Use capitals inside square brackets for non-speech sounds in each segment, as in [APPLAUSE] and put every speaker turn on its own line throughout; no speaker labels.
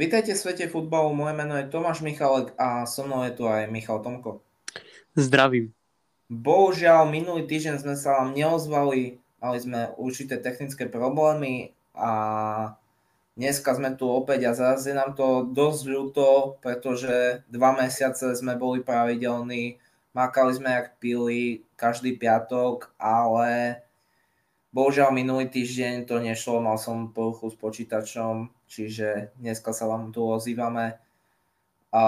Vítajte v svete futbalu, moje meno je Tomáš Michalek a so mnou je tu aj Michal Tomko.
Zdravím.
Bohužiaľ, minulý týždeň sme sa vám neozvali, mali sme určité technické problémy a dneska sme tu opäť a zase je nám to dosť ľúto, pretože dva mesiace sme boli pravidelní, makali sme jak pili každý piatok, ale bohužiaľ minulý týždeň to nešlo, mal som poruchu s počítačom, čiže dneska sa vám tu ozývame. A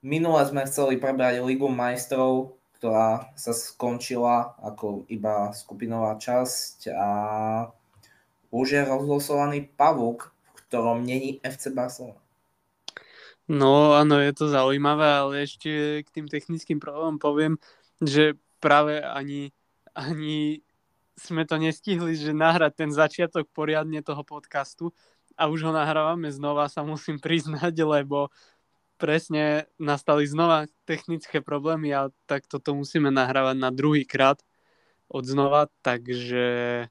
minule sme chceli prebrať Ligu majstrov, ktorá sa skončila ako iba skupinová časť a už je rozlosovaný pavúk, v ktorom není FC Barcelona.
No áno, je to zaujímavé, ale ešte k tým technickým problémom poviem, že práve ani, ani sme to nestihli, že nahrať ten začiatok poriadne toho podcastu a už ho nahrávame znova, sa musím priznať, lebo presne nastali znova technické problémy a tak toto musíme nahrávať na druhý krát od znova, takže,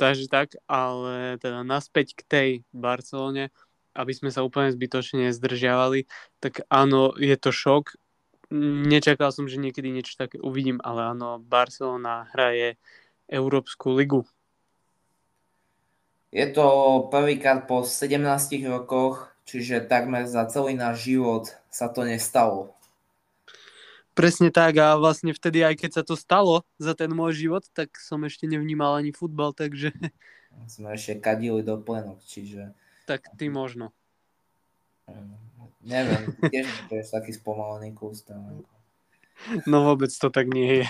takže tak, ale teda naspäť k tej Barcelone, aby sme sa úplne zbytočne zdržiavali, tak áno, je to šok. Nečakal som, že niekedy niečo také uvidím, ale áno, Barcelona hraje Európsku ligu.
Je to prvýkrát po 17 rokoch, čiže takmer za celý náš život sa to nestalo.
Presne tak a vlastne vtedy, aj keď sa to stalo za ten môj život, tak som ešte nevnímal ani futbal, takže...
Sme ešte kadili do plenok, čiže...
Tak ty možno.
Neviem, tiež to je taký spomalený kus.
No vôbec to tak nie je.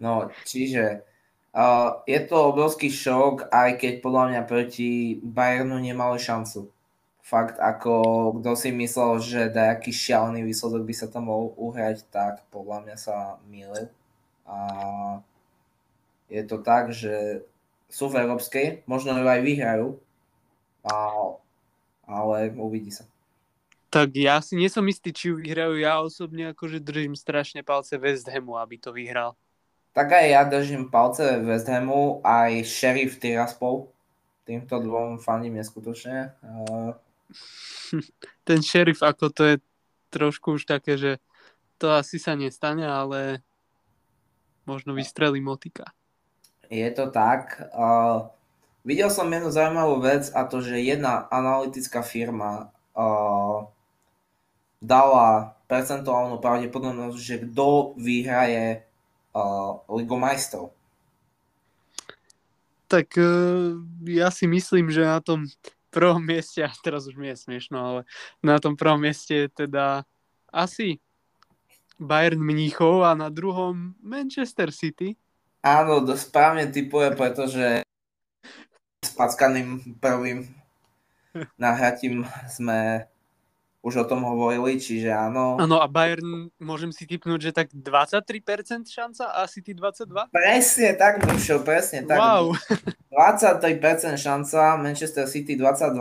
No, čiže Uh, je to obrovský šok, aj keď podľa mňa proti Bayernu nemali šancu. Fakt, ako kto si myslel, že nejaký šialený výsledok by sa tam mohol uhrať, tak podľa mňa sa mýlil. A je to tak, že sú v európskej, možno ju aj vyhrajú, a, ale uvidí sa.
Tak ja si nie som istý, či ju vyhrajú. Ja osobne akože držím strašne palce West Hamu, aby to vyhral.
Tak aj ja držím palce West Hamu, aj Sheriff Tiraspol. Týmto dvom fandím neskutočne. [LAUGHS]
Ten Sheriff, ako to je trošku už také, že to asi sa nestane, ale možno vystrelí motika.
Je to tak. Uh, videl som jednu zaujímavú vec a to, že jedna analytická firma uh, dala percentuálnu pravdepodobnosť, že kto vyhraje uh, Ligu majstrov?
Tak uh, ja si myslím, že na tom prvom mieste, [LAUGHS] a teraz už mi je smiešno, ale na tom prvom mieste je teda asi Bayern Mníchov a na druhom Manchester City.
Áno, to správne typuje, pretože s packaným prvým [LAUGHS] nahratím sme už o tom hovorili, čiže áno.
Áno, a Bayern, môžem si typnúť, že tak 23% šanca a City 22?
Presne tak, Dušo, presne tak.
Wow.
23% šanca, Manchester City 22,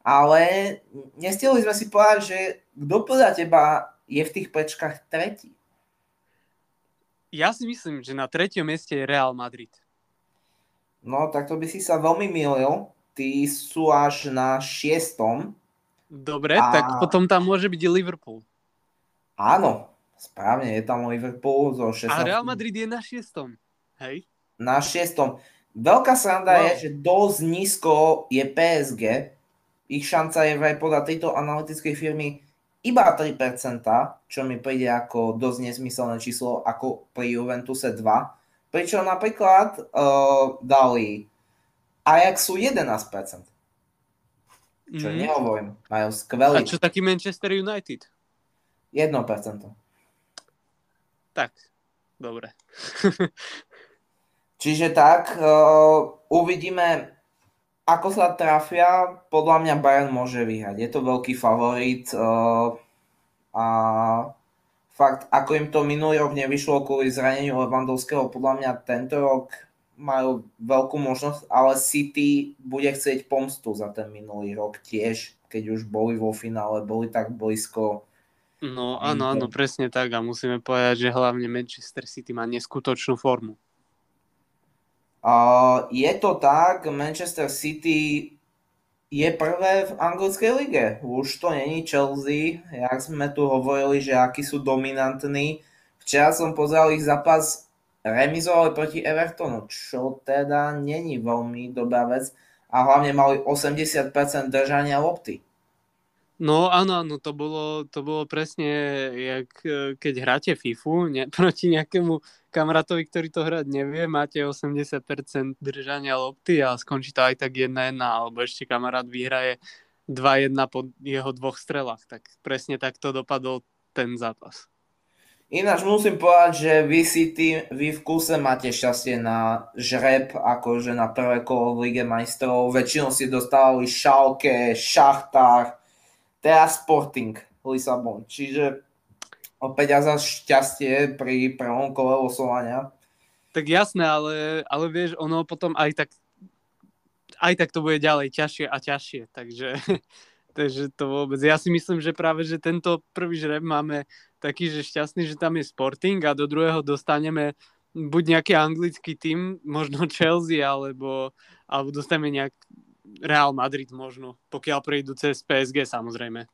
ale nestihli sme si povedať, že kto podľa teba je v tých prečkách tretí?
Ja si myslím, že na treťom mieste je Real Madrid.
No, tak to by si sa veľmi milil. Tí sú až na šiestom
Dobre, a... tak potom tam môže byť Liverpool.
Áno, správne, je tam Liverpool zo 16.
A Real Madrid je na 6. Hej?
Na 6. Veľká sranda wow. je, že dosť nízko je PSG. Ich šanca je vraj podľa tejto analytickej firmy iba 3%, čo mi príde ako dosť nesmyselné číslo, ako pri Juventuse 2. Pričom napríklad uh, dali Ajaxu 11%. Čo mm. nehovorím. Majú skvelý...
A čo taký Manchester United?
1%.
Tak, dobre. [LAUGHS]
Čiže tak, uh, uvidíme, ako sa trafia. Podľa mňa Bayern môže vyhrať. Je to veľký favorit uh, a fakt, ako im to minulý rok nevyšlo kvôli zraneniu Lewandowského, podľa mňa tento rok majú veľkú možnosť, ale City bude chcieť pomstu za ten minulý rok tiež, keď už boli vo finále, boli tak blízko.
No áno, áno, presne tak a musíme povedať, že hlavne Manchester City má neskutočnú formu.
Uh, je to tak, Manchester City je prvé v anglickej lige. Už to není Chelsea, jak sme tu hovorili, že akí sú dominantní. Včera som pozrel ich zápas remizovali proti Evertonu, čo teda není veľmi dobrá vec a hlavne mali 80% držania lopty.
No áno, áno, to bolo, to bolo presne, jak e, keď hráte FIFU ne, [LAUGHS] proti nejakému kamarátovi, ktorý to hrať nevie, máte 80% držania lopty a skončí to aj tak 1-1, alebo ešte kamarát vyhraje 2-1 po jeho dvoch strelách. Tak presne takto dopadol ten zápas.
Ináč musím povedať, že vy, si tým, vy v kuse máte šťastie na žreb, akože na prvé kolo v Lige majstrov. Väčšinou si dostávali Schalke, Šachtár, teraz Sporting Lisabon. Čiže opäť za šťastie pri prvom kole losovania.
Tak jasné, ale, ale vieš, ono potom aj tak aj tak to bude ďalej ťažšie a ťažšie, takže, [LAUGHS] takže to vôbec. Ja si myslím, že práve, že tento prvý žreb máme taký, že šťastný, že tam je Sporting a do druhého dostaneme buď nejaký anglický tým, možno [LAUGHS] Chelsea, alebo, alebo dostaneme nejak Real Madrid možno, pokiaľ prejdú cez PSG samozrejme.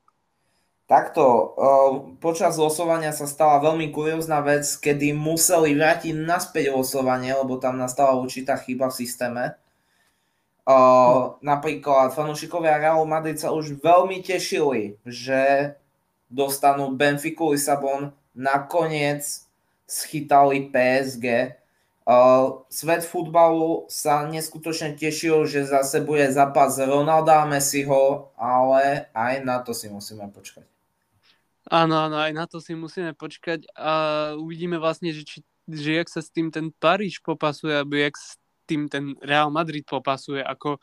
Takto, počas losovania sa stala veľmi kuriózna vec, kedy museli vrátiť naspäť losovanie, lebo tam nastala určitá chyba v systéme. Uh, napríklad fanúšikovia Real Madrid sa už veľmi tešili, že dostanú Benfica Lisabon, nakoniec schytali PSG Svet futbalu sa neskutočne tešil, že zase bude zápas Ronalda a Messiho, ale aj na to si musíme počkať.
Áno, áno, aj na to si musíme počkať a uvidíme vlastne, že, či, že jak sa s tým ten Paríž popasuje, alebo jak s tým ten Real Madrid popasuje, ako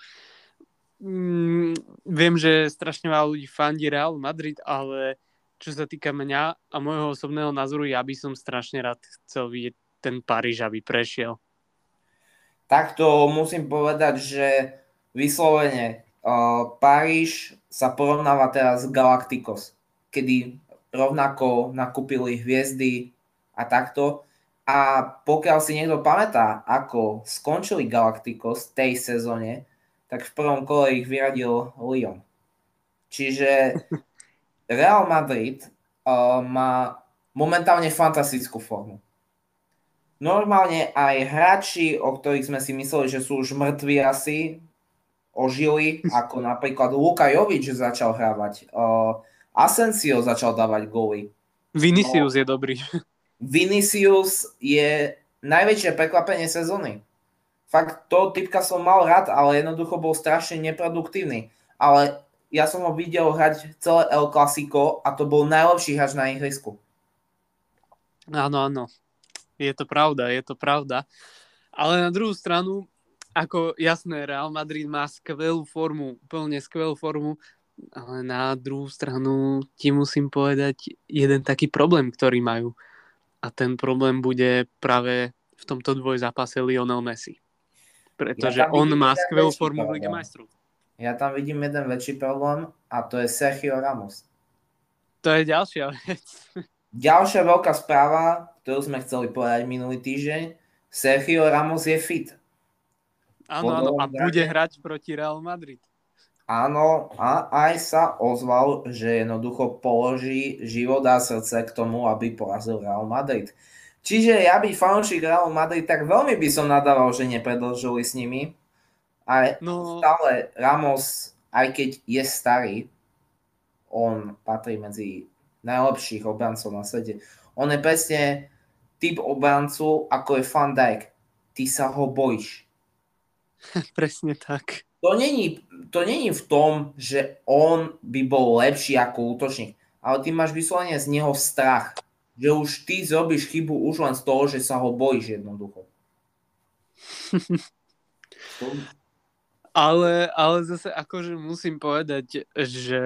mm, viem, že strašne veľa ľudí fandí Real Madrid, ale čo sa týka mňa a môjho osobného názoru, ja by som strašne rád chcel vidieť ten Paríž, aby prešiel?
Takto musím povedať, že vyslovene uh, Paríž sa porovnáva teraz s Galacticos, kedy rovnako nakúpili hviezdy a takto. A pokiaľ si niekto pamätá, ako skončili Galacticos v tej sezóne, tak v prvom kole ich vyradil Lyon. Čiže [LAUGHS] Real Madrid uh, má momentálne fantastickú formu normálne aj hráči, o ktorých sme si mysleli, že sú už mŕtvi asi, ožili, [LAUGHS] ako napríklad Luka Jovič začal hrávať, uh, Asensio začal dávať góly.
Vinicius no, je dobrý.
Vinicius je najväčšie prekvapenie sezóny. Fakt, to typka som mal rád, ale jednoducho bol strašne neproduktívny. Ale ja som ho videl hrať celé El Clasico a to bol najlepší hráč na ihrisku.
Áno, áno. Je to pravda, je to pravda. Ale na druhú stranu, ako jasné, Real Madrid má skvelú formu, úplne skvelú formu, ale na druhú stranu ti musím povedať jeden taký problém, ktorý majú. A ten problém bude práve v tomto dvojzápase Lionel Messi. Pretože ja on má skvelú formu v Lige majstrov.
Ja tam vidím jeden väčší problém a to je Sergio Ramos.
To je ďalšia [LAUGHS] vec.
Ďalšia veľká správa, ktorú sme chceli povedať minulý týždeň, Sergio Ramos je fit.
Áno, áno, a bude hrať proti Real Madrid.
Áno, a aj sa ozval, že jednoducho položí život a srdce k tomu, aby porazil Real Madrid. Čiže ja byť fanúšik Real Madrid, tak veľmi by som nadával, že nepredlžili s nimi. Ale no... stále Ramos, aj keď je starý, on patrí medzi najlepších obrancov na svete. On je presne typ obrancu, ako je Van Dijk. Ty sa ho bojíš. [LAUGHS]
presne tak.
To není, to není v tom, že on by bol lepší ako útočník, ale ty máš vyslovene z neho strach. Že už ty zrobíš chybu už len z toho, že sa ho bojíš jednoducho. [LAUGHS]
ale, ale zase akože musím povedať, že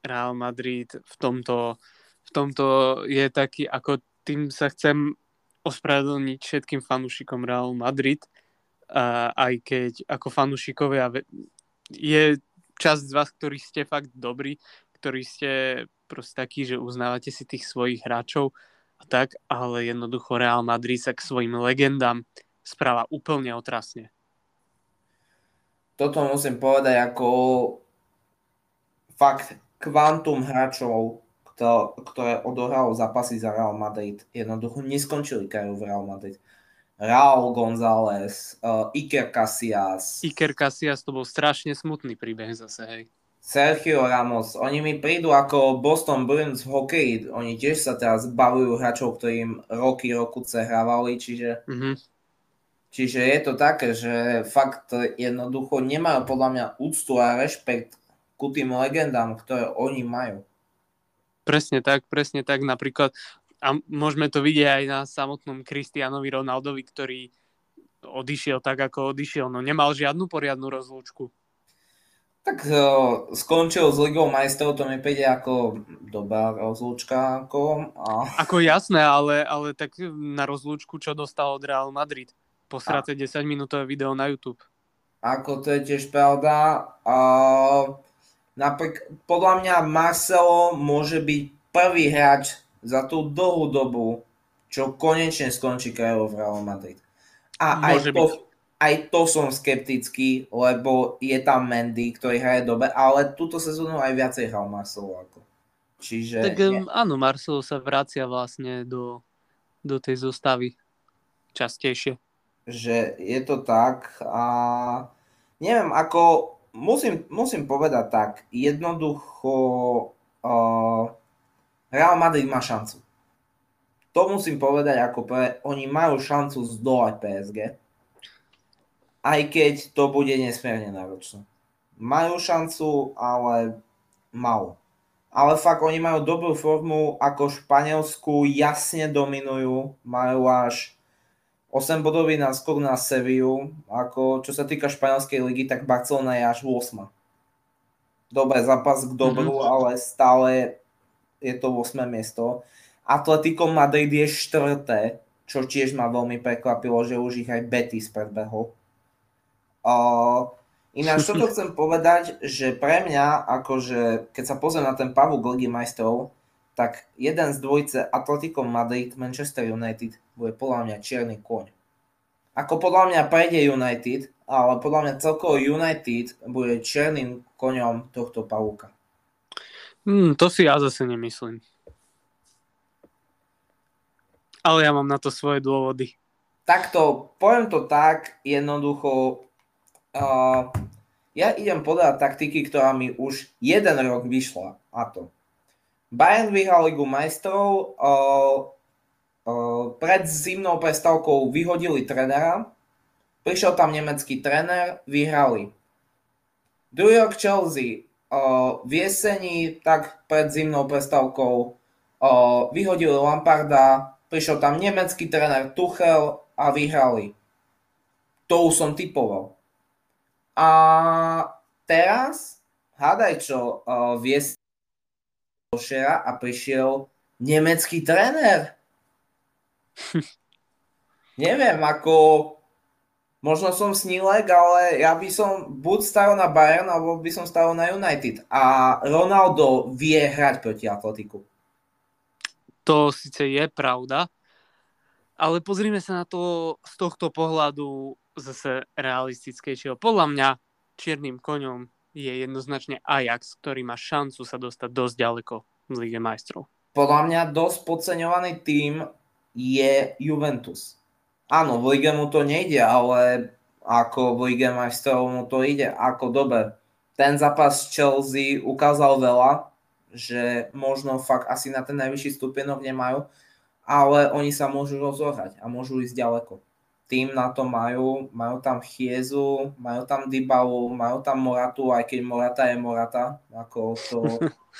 Real Madrid v tomto, v tomto je taký, ako tým sa chcem ospravedlniť všetkým fanúšikom Real Madrid, a aj keď ako fanúšikovia je časť z vás, ktorí ste fakt dobrí, ktorí ste proste takí, že uznávate si tých svojich hráčov a tak, ale jednoducho Real Madrid sa k svojim legendám správa úplne otrasne.
toto musím povedať ako fakt kvantum hráčov, ktoré odohralo zápasy za Real Madrid, jednoducho neskončili kariéru v Real Madrid. Raúl González, uh, Iker Casillas.
Iker Casillas to bol strašne smutný príbeh zase, hej.
Sergio Ramos, oni mi prídu ako Boston Bruins v hokeji, oni tiež sa teraz bavujú hráčov, ktorým roky, roku hrávali, čiže, mm-hmm. čiže je to také, že fakt jednoducho nemajú podľa mňa úctu a rešpekt ku tým legendám, ktoré oni majú.
Presne tak, presne tak. Napríklad a môžeme to vidieť aj na samotnom Kristianovi Ronaldovi, ktorý odišiel tak, ako odišiel. No nemal žiadnu poriadnu rozlúčku.
Tak uh, skončil s Ligou majstrov, to mi príde ako dobrá rozlúčka. Ako,
a... ako jasné, ale, ale tak na rozlúčku, čo dostal od Real Madrid. Posráte 10 minútové video na YouTube.
Ako to je tiež pravda. Uh, napríklad, podľa mňa Marcelo môže byť prvý hráč za tú dlhú dobu, čo konečne skončí kariéru v Real Madrid. A aj to, aj to som skeptický, lebo je tam Mendy, ktorý hraje dobe, ale túto sezónu aj viacej hral Marcelo. Ako. Čiže,
tak nie. áno, Marcelo sa vracia vlastne do, do tej zostavy častejšie.
Že je to tak a neviem, ako musím, musím povedať tak, jednoducho uh, Real Madrid má šancu. To musím povedať ako pre, oni majú šancu zdolať PSG. Aj keď to bude nesmierne náročné. Majú šancu, ale malo. Ale fakt, oni majú dobrú formu, ako Španielsku jasne dominujú, majú až 8 bodový náskok na Seviu, ako čo sa týka španielskej ligy, tak Barcelona je až 8. Dobre, zápas k dobru, mm-hmm. ale stále je to 8. miesto. Atletico Madrid je štvrté, čo tiež ma veľmi prekvapilo, že už ich aj Betis predbehol. Uh, ináč toto [LAUGHS] chcem povedať, že pre mňa, akože keď sa pozriem na ten pavúk Ligy majstrov, tak jeden z dvojice Atletico Madrid, Manchester United bude podľa mňa čierny koň. Ako podľa mňa prejde United, ale podľa mňa celkovo United bude čiernym koňom tohto pavúka.
Hmm, to si ja zase nemyslím. Ale ja mám na to svoje dôvody.
Takto, poviem to tak, jednoducho, uh, ja idem podať taktiky, ktorá mi už jeden rok vyšla. A to. Bayern vyhral Ligu majstrov, uh, uh, pred zimnou prestávkou vyhodili trenera, prišiel tam nemecký trener, vyhrali. Druhý rok Chelsea v jeseni, tak pred zimnou prestávkou vyhodili Lamparda, prišiel tam nemecký tréner Tuchel a vyhrali. To už som typoval. A teraz, hádaj čo, v jeseni a prišiel nemecký tréner. [LAUGHS] Neviem, ako Možno som snílek, ale ja by som buď stavil na Bayern, alebo by som stavil na United. A Ronaldo vie hrať proti Atletiku.
To síce je pravda, ale pozrime sa na to z tohto pohľadu zase realistickejšieho. Podľa mňa čiernym koňom je jednoznačne Ajax, ktorý má šancu sa dostať dosť ďaleko v Lige majstrov.
Podľa mňa dosť podceňovaný tým je Juventus áno, v lige mu to nejde, ale ako v lige majstrov mu to ide, ako dobe. Ten zápas Chelsea ukázal veľa, že možno fakt asi na ten najvyšší stupienok nemajú, ale oni sa môžu rozohrať a môžu ísť ďaleko. Tým na to majú, majú tam Chiezu, majú tam Dybalu, majú tam Moratu, aj keď Morata je Morata, ako to,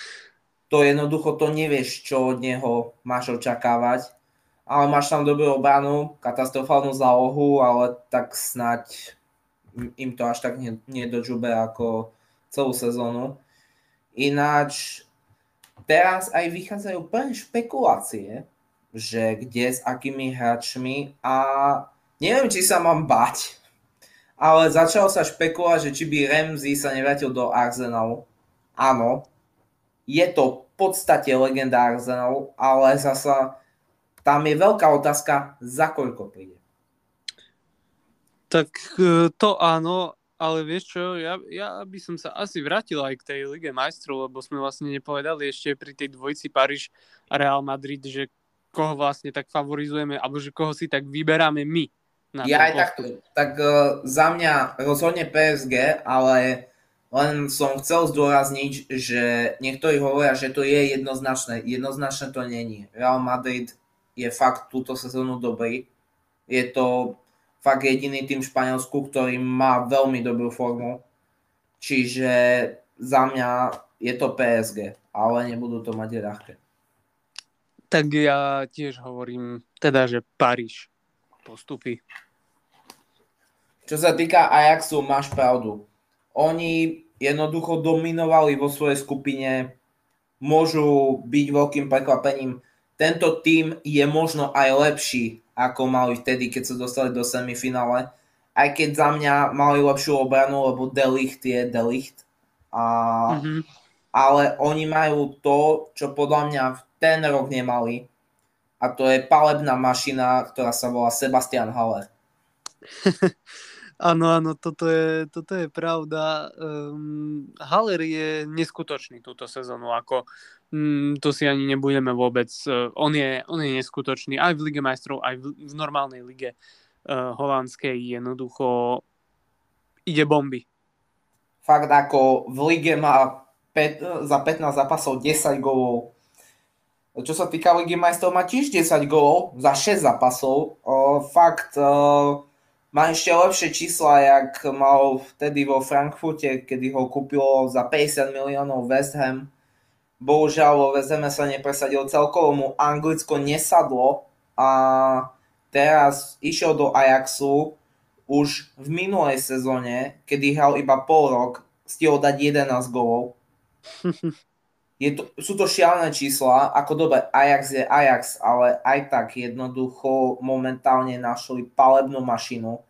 [LAUGHS] to jednoducho to nevieš, čo od neho máš očakávať ale máš tam dobrú obranu, katastrofálnu zálohu, ale tak snať im to až tak nedožube ako celú sezónu. Ináč teraz aj vychádzajú plne špekulácie, že kde s akými hráčmi a neviem, či sa mám bať, ale začalo sa špekulovať, že či by Ramsey sa nevrátil do Arsenalu. Áno, je to v podstate legenda Arsenalu, ale zasa tam je veľká otázka, za koľko príde.
Tak e, to áno, ale vieš čo, ja, ja by som sa asi vrátil aj k tej Lige majstrov, lebo sme vlastne nepovedali ešte pri tej dvojici Paríž a Real Madrid, že koho vlastne tak favorizujeme, alebo že koho si tak vyberáme my.
Na ja aj tak, tak uh, za mňa rozhodne PSG, ale len som chcel zdôrazniť, že niektorí hovoria, že to je jednoznačné. Jednoznačné to není. Real Madrid je fakt túto sezónu dobrý. Je to fakt jediný tým v Španielsku, ktorý má veľmi dobrú formu. Čiže za mňa je to PSG, ale nebudú to mať ľahké.
Tak ja tiež hovorím, teda, že Paríž postupí.
Čo sa týka Ajaxu, máš pravdu. Oni jednoducho dominovali vo svojej skupine, môžu byť veľkým prekvapením. Tento tým je možno aj lepší ako mali vtedy, keď sa dostali do semifinále. Aj keď za mňa mali lepšiu obranu, lebo Delicht je Delicht. A, mm-hmm. Ale oni majú to, čo podľa mňa v ten rok nemali. A to je palebná mašina, ktorá sa volá Sebastian Haller. [LAUGHS]
Áno, áno, toto je, toto je pravda. Um, Haller je neskutočný túto sezónu, ako Mm, to si ani nebudeme vôbec. Uh, on, je, on je neskutočný aj v Lige majstrov, aj v, v normálnej lige uh, holandskej. Jednoducho ide bomby.
Fakt ako v lige má pet, za 15 zápasov 10 gólov. Čo sa týka Ligy majstrov, má tiež 10 gólov za 6 zápasov. Uh, fakt uh, má ešte lepšie čísla, jak mal vtedy vo Frankfurte, kedy ho kúpilo za 50 miliónov West Ham bohužiaľ vo VZM sa nepresadil celkovo, mu Anglicko nesadlo a teraz išiel do Ajaxu už v minulej sezóne, kedy hral iba pol rok, stihol dať 11 golov. [LAUGHS] Je to, sú to šialené čísla, ako dobre, Ajax je Ajax, ale aj tak jednoducho momentálne našli palebnú mašinu.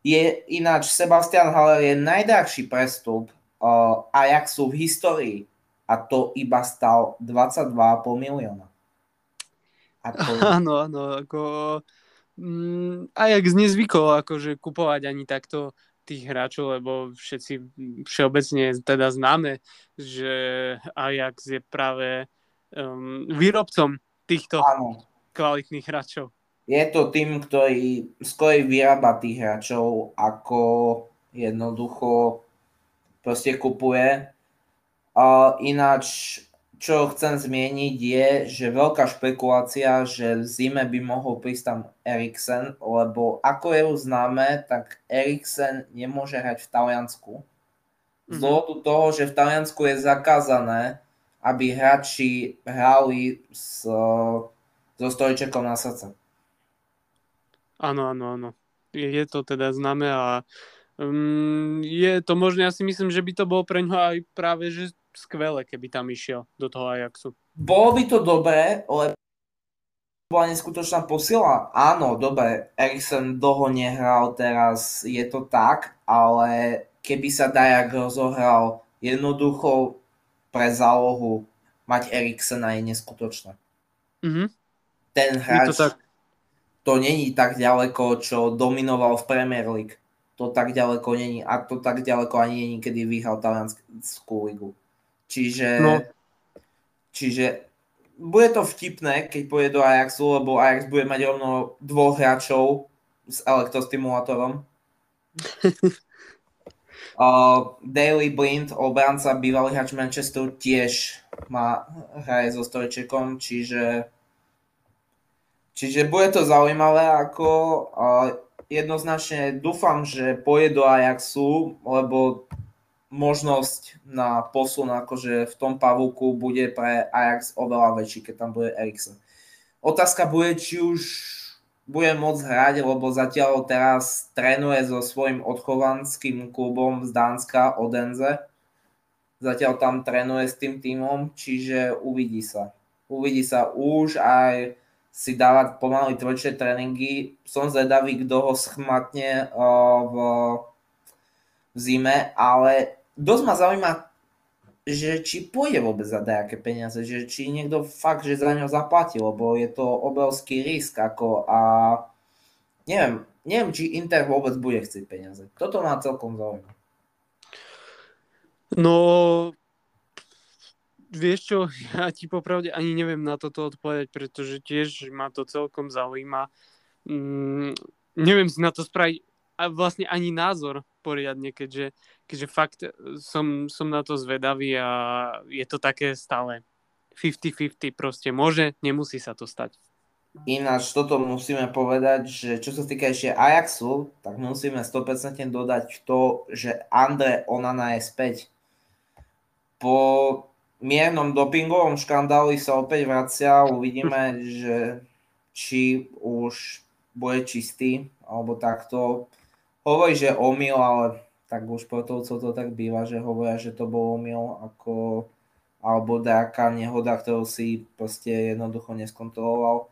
Je ináč, Sebastian Haller je najdrahší prestup uh, Ajaxu v histórii a to iba stal 22,5 milióna.
To... [LAUGHS] Áno, áno, ako mm, Ajax nezvykol akože kupovať ani takto tých hráčov, lebo všetci všeobecne teda známe, že Ajax je práve um, výrobcom týchto áno. kvalitných hráčov.
Je to tým, ktorý skôr vyrába tých hráčov, ako jednoducho proste kupuje Uh, ináč, čo chcem zmieniť je, že veľká špekulácia, že v zime by mohol prísť tam Eriksen, lebo ako je už známe, tak Eriksen nemôže hrať v Taliansku. Z mhm. dôvodu toho, že v Taliansku je zakázané, aby hráči hrali s, so strojčekom na srdce.
Áno, áno, áno. Je to teda známe a um, je to možné, ja si myslím, že by to bolo pre ňo aj práve, že skvelé, keby tam išiel do toho Ajaxu.
Bolo by to dobré, lebo bola neskutočná posila. Áno, dobre, Eriksen dlho nehral teraz, je to tak, ale keby sa Dajak rozohral jednoducho pre zálohu mať Eriksena je neskutočné. Mm-hmm. Ten hráč, to, tak... to není tak ďaleko, čo dominoval v Premier League. To tak ďaleko není. A to tak ďaleko ani není, kedy vyhral talianskú ligu. Čiže, no. čiže bude to vtipné, keď pôjde do Ajaxu, lebo Ajax bude mať rovno dvoch hráčov s elektrostimulátorom. uh, [LAUGHS] Daily Blind, obranca, bývalý hráč Manchesteru, tiež má, hraje so strojčekom, čiže čiže bude to zaujímavé, ako uh, jednoznačne dúfam, že pôjde do Ajaxu, lebo možnosť na posun akože v tom pavúku bude pre Ajax oveľa väčší, keď tam bude Eriksen. Otázka bude, či už bude môcť hrať, lebo zatiaľ teraz trénuje so svojím odchovanským klubom z Dánska, Odenze. Zatiaľ tam trénuje s tým týmom, čiže uvidí sa. Uvidí sa už aj si dávať pomaly tvrdšie tréningy. Som zvedavý, kto ho schmatne v v zime, ale dosť ma zaujíma, že či pôjde vôbec za nejaké peniaze, že či niekto fakt, že za ňo zaplatí, lebo je to obrovský risk, ako a neviem, neviem, či Inter vôbec bude chcieť peniaze. Toto má celkom zaujímavé.
No, vieš čo, [LAUGHS] ja ti popravde ani neviem na toto odpovedať, pretože tiež ma to celkom zaujíma. Mm, neviem si na to spraviť vlastne ani názor poriadne, keďže, keďže fakt som, som na to zvedavý a je to také stále 50-50 proste môže, nemusí sa to stať.
Ináč toto musíme povedať, že čo sa týka ešte Ajaxu, tak musíme 100% dodať to, že Andre Onana je späť. Po miernom dopingovom škandáli sa opäť vracia, uvidíme, že či už bude čistý, alebo takto. Hovorí, že omyl, ale tak už športovcov to tak býva, že hovoria, že to bol omyl, ako, alebo nejaká nehoda, ktorú si proste jednoducho neskontroloval.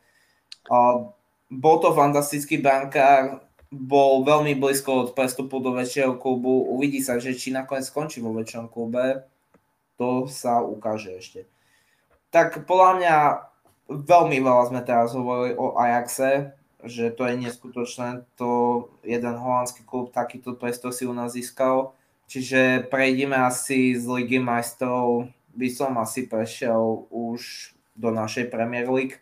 A bol to fantastický bankár, bol veľmi blízko od prestupu do väčšieho klubu. Uvidí sa, že či nakoniec skončí vo väčšom klube. To sa ukáže ešte. Tak podľa mňa veľmi veľa sme teraz hovorili o Ajaxe, že to je neskutočné. To jeden holandský klub takýto priestor si u nás získal. Čiže prejdeme asi z Ligy majstrov, by som asi prešiel už do našej Premier League.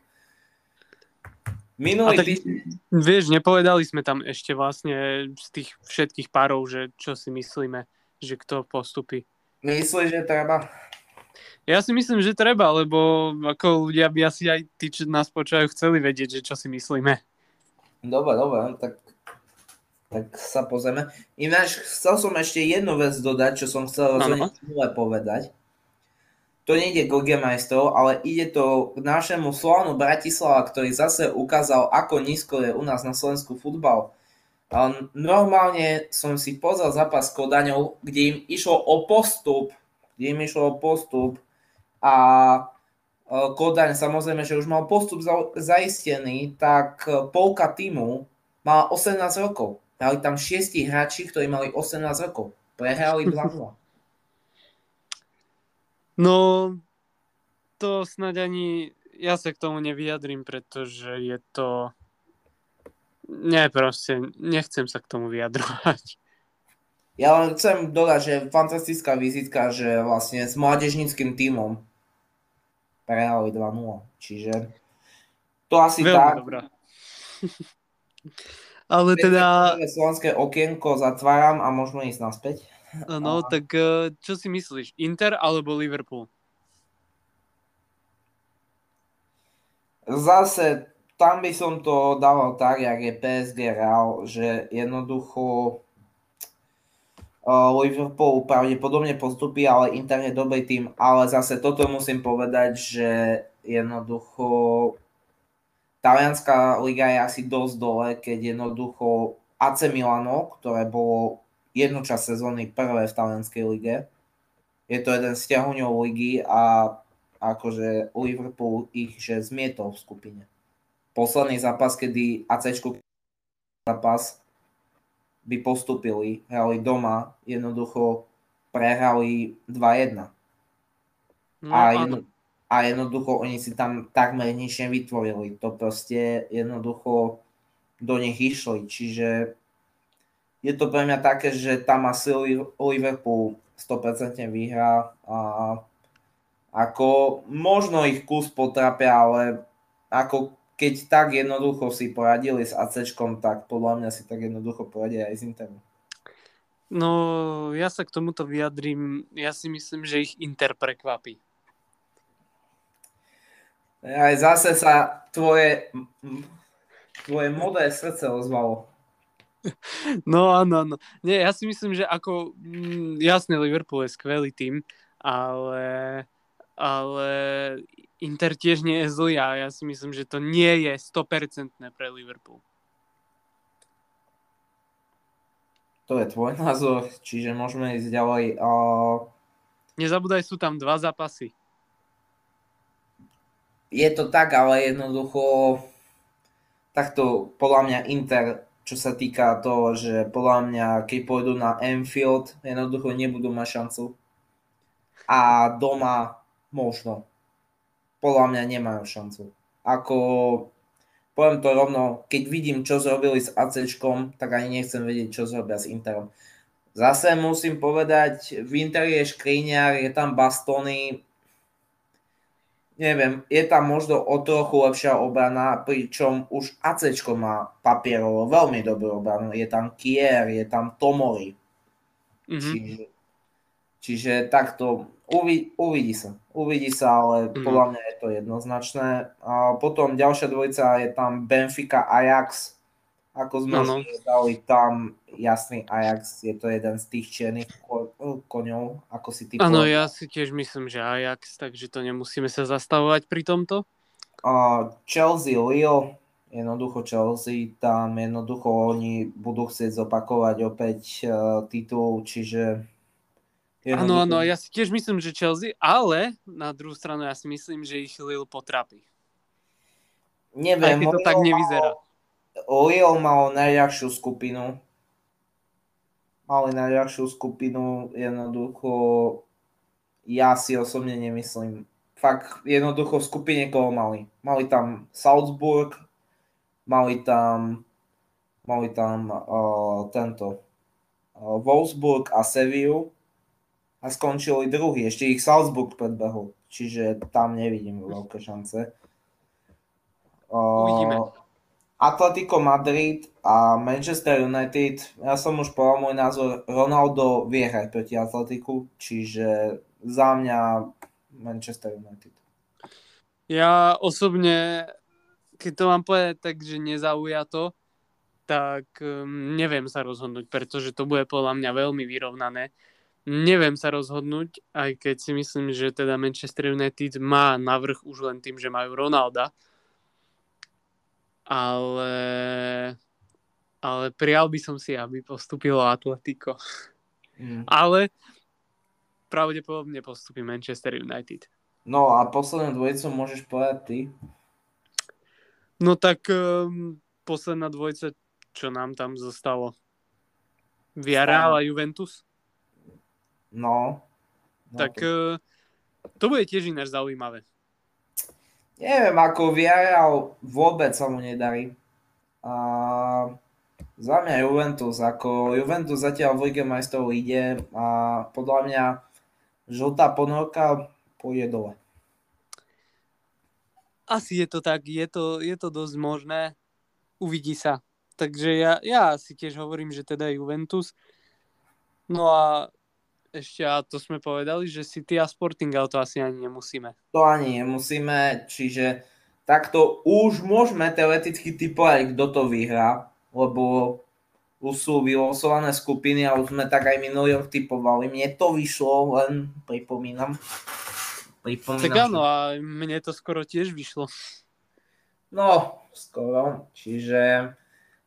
Minulý tak, týždeň... Vieš, nepovedali sme tam ešte vlastne z tých všetkých párov, že čo si myslíme, že kto postupí.
Myslíš, že treba?
Ja si myslím, že treba, lebo ako ľudia by asi aj tí, čo nás počúvajú, chceli vedieť, že čo si myslíme.
Dobre, dobre, tak, tak sa pozrieme. Ináč, chcel som ešte jednu vec dodať, čo som chcel rozhodne povedať to nejde k Lige majstrov, ale ide to k našemu Slovanu Bratislava, ktorý zase ukázal, ako nízko je u nás na Slovensku futbal. Normálne som si pozrel zápas s Kodaňou, kde im išlo o postup, kde im išlo o postup a Kodaň samozrejme, že už mal postup zaistený, tak polka týmu mala 18 rokov. Dali tam šiesti hráči, ktorí mali 18 rokov. Prehrali 2
No, to snáď ani ja sa k tomu nevyjadrím, pretože je to... Nie, proste, nechcem sa k tomu vyjadrovať.
Ja len chcem dodať, že fantastická vizitka, že vlastne s mládežnickým tímom prehrali 2-0. Čiže to asi Veľmi tak. Dobrá. [LAUGHS]
Ale teda...
Slovenské okienko zatváram a môžeme ísť naspäť.
No, a... tak eh, čo si myslíš? Inter alebo Liverpool?
Zase tam by som to dával tak, jak je PSG Real, že jednoducho Liverpool pravdepodobne postupí, ale Inter je dobrý tým, ale zase toto musím povedať, že jednoducho Talianská liga je asi dosť dole, keď jednoducho AC Milano, ktoré bolo jednu časť sezóny prvé v talianskej lige. Je to jeden z ťahuňov ligy a akože Liverpool ich že zmietol v skupine. Posledný zápas, kedy AC zápas by postupili, hrali doma, jednoducho prehrali 2-1. No, a, jedno, a jednoducho oni si tam takmer nič nevytvorili. To proste jednoducho do nich išli. Čiže je to pre mňa také, že tam asi Liverpool 100% vyhrá a ako možno ich kus potrapia, ale ako keď tak jednoducho si poradili s AC, tak podľa mňa si tak jednoducho poradia aj s Interom.
No, ja sa k tomuto vyjadrím. Ja si myslím, že ich Inter prekvapí.
Aj zase sa tvoje, tvoje modré srdce ozvalo. [LAUGHS]
No áno, áno. Nie, ja si myslím, že ako, mm, jasne Liverpool je skvelý tým, ale, ale Inter tiež nie je zlý a ja si myslím, že to nie je 100% pre Liverpool.
To je tvoj názor, čiže môžeme ísť ďalej. A...
Nezabúdaj, sú tam dva zápasy.
Je to tak, ale jednoducho takto podľa mňa Inter čo sa týka toho, že podľa mňa, keď pôjdu na Enfield, jednoducho nebudú mať šancu. A doma možno. Podľa mňa nemajú šancu. Ako poviem to rovno, keď vidím, čo zrobili s AC, tak ani nechcem vedieť, čo zrobia s Interom. Zase musím povedať, v Interi je škríňar, je tam Bastony, neviem, je tam možno o trochu lepšia obrana, pričom už AC má papierovo veľmi dobrú obranu. Je tam Kier, je tam Tomori. Mm-hmm. Čiže, čiže takto uvi, uvidí sa. Uvidí sa, ale mm-hmm. podľa mňa je to jednoznačné. A potom ďalšia dvojica je tam Benfica Ajax. Ako sme no, no. dali tam jasný Ajax, je to jeden z tých čiernych ko- koňov, ako si ty
Áno, ja si tiež myslím, že Ajax, takže to nemusíme sa zastavovať pri tomto.
Uh, Chelsea, Lille, jednoducho Chelsea, tam jednoducho oni budú chcieť zopakovať opäť uh, titul, čiže...
Áno, áno, ja si tiež myslím, že Chelsea, ale na druhú stranu ja si myslím, že ich Lille potrapí.
Neviem,
Aj keď to tak nevyzerá.
Lille mal najľahšiu skupinu. Mali najľahšiu skupinu, jednoducho ja si osobne nemyslím. Fakt jednoducho v skupine koho mali. Mali tam Salzburg, mali tam mali tam uh, tento uh, Wolfsburg a Seviu a skončili druhý. Ešte ich Salzburg predbehol, čiže tam nevidím veľké šance.
Uh, Uvidíme.
Atletico Madrid a Manchester United, ja som už povedal môj názor, Ronaldo vie hrať proti Atletiku, čiže za mňa Manchester United.
Ja osobne, keď to mám povedať tak, že nezauja to, tak um, neviem sa rozhodnúť, pretože to bude podľa mňa veľmi vyrovnané. Neviem sa rozhodnúť, aj keď si myslím, že teda Manchester United má navrh už len tým, že majú Ronalda, ale, ale prijal by som si, aby postupilo Atletico. Mm. Ale pravdepodobne postupí Manchester United.
No a poslednú dvojicu môžeš povedať ty?
No tak um, posledná dvojica, čo nám tam zostalo? Villarreal a Juventus?
No.
no tak to... Uh, to bude tiež ináč zaujímavé.
Neviem, ako Villarreal vôbec sa mu nedarí. A za mňa Juventus, ako Juventus zatiaľ v Lige majstrov ide a podľa mňa žltá ponorka pôjde dole.
Asi je to tak, je to, je to dosť možné. Uvidí sa. Takže ja, ja si tiež hovorím, že teda Juventus. No a ešte, a to sme povedali, že City a Sporting, ale to asi ani nemusíme.
To ani nemusíme, čiže takto už môžeme teoreticky typovať, kto to vyhrá, lebo už sú vylosované skupiny a už sme tak aj minulý rok typovali. Mne to vyšlo, len pripomínam.
pripomínam tak áno, a mne to skoro tiež vyšlo.
No, skoro. Čiže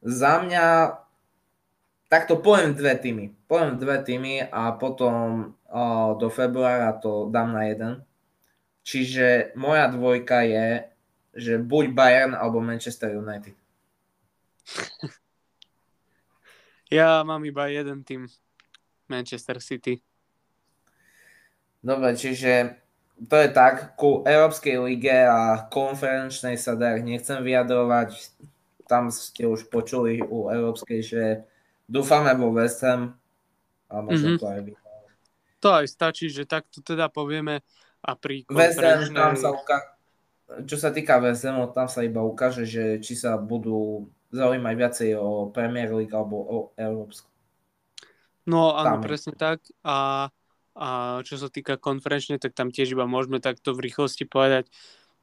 za mňa takto poviem dve týmy. Poviem dve týmy a potom o, do februára to dám na jeden. Čiže moja dvojka je, že buď Bayern alebo Manchester United. [LAUGHS]
Ja mám iba jeden tým. Manchester City.
Dobre, čiže to je tak, ku Európskej lige a konferenčnej sa dar nechcem vyjadrovať. Tam ste už počuli u Európskej, že Dúfame vo West Ham a možno mm-hmm. to aj vyhrá.
To aj stačí, že takto teda povieme a pri
West Ham tam sa uka- čo sa týka West Hamu, tam sa iba ukáže, že či sa budú zaujímať viacej o Premier League alebo o Európsku.
No áno, tam presne tak. A, a čo sa týka konferenčne, tak tam tiež iba môžeme takto v rýchlosti povedať,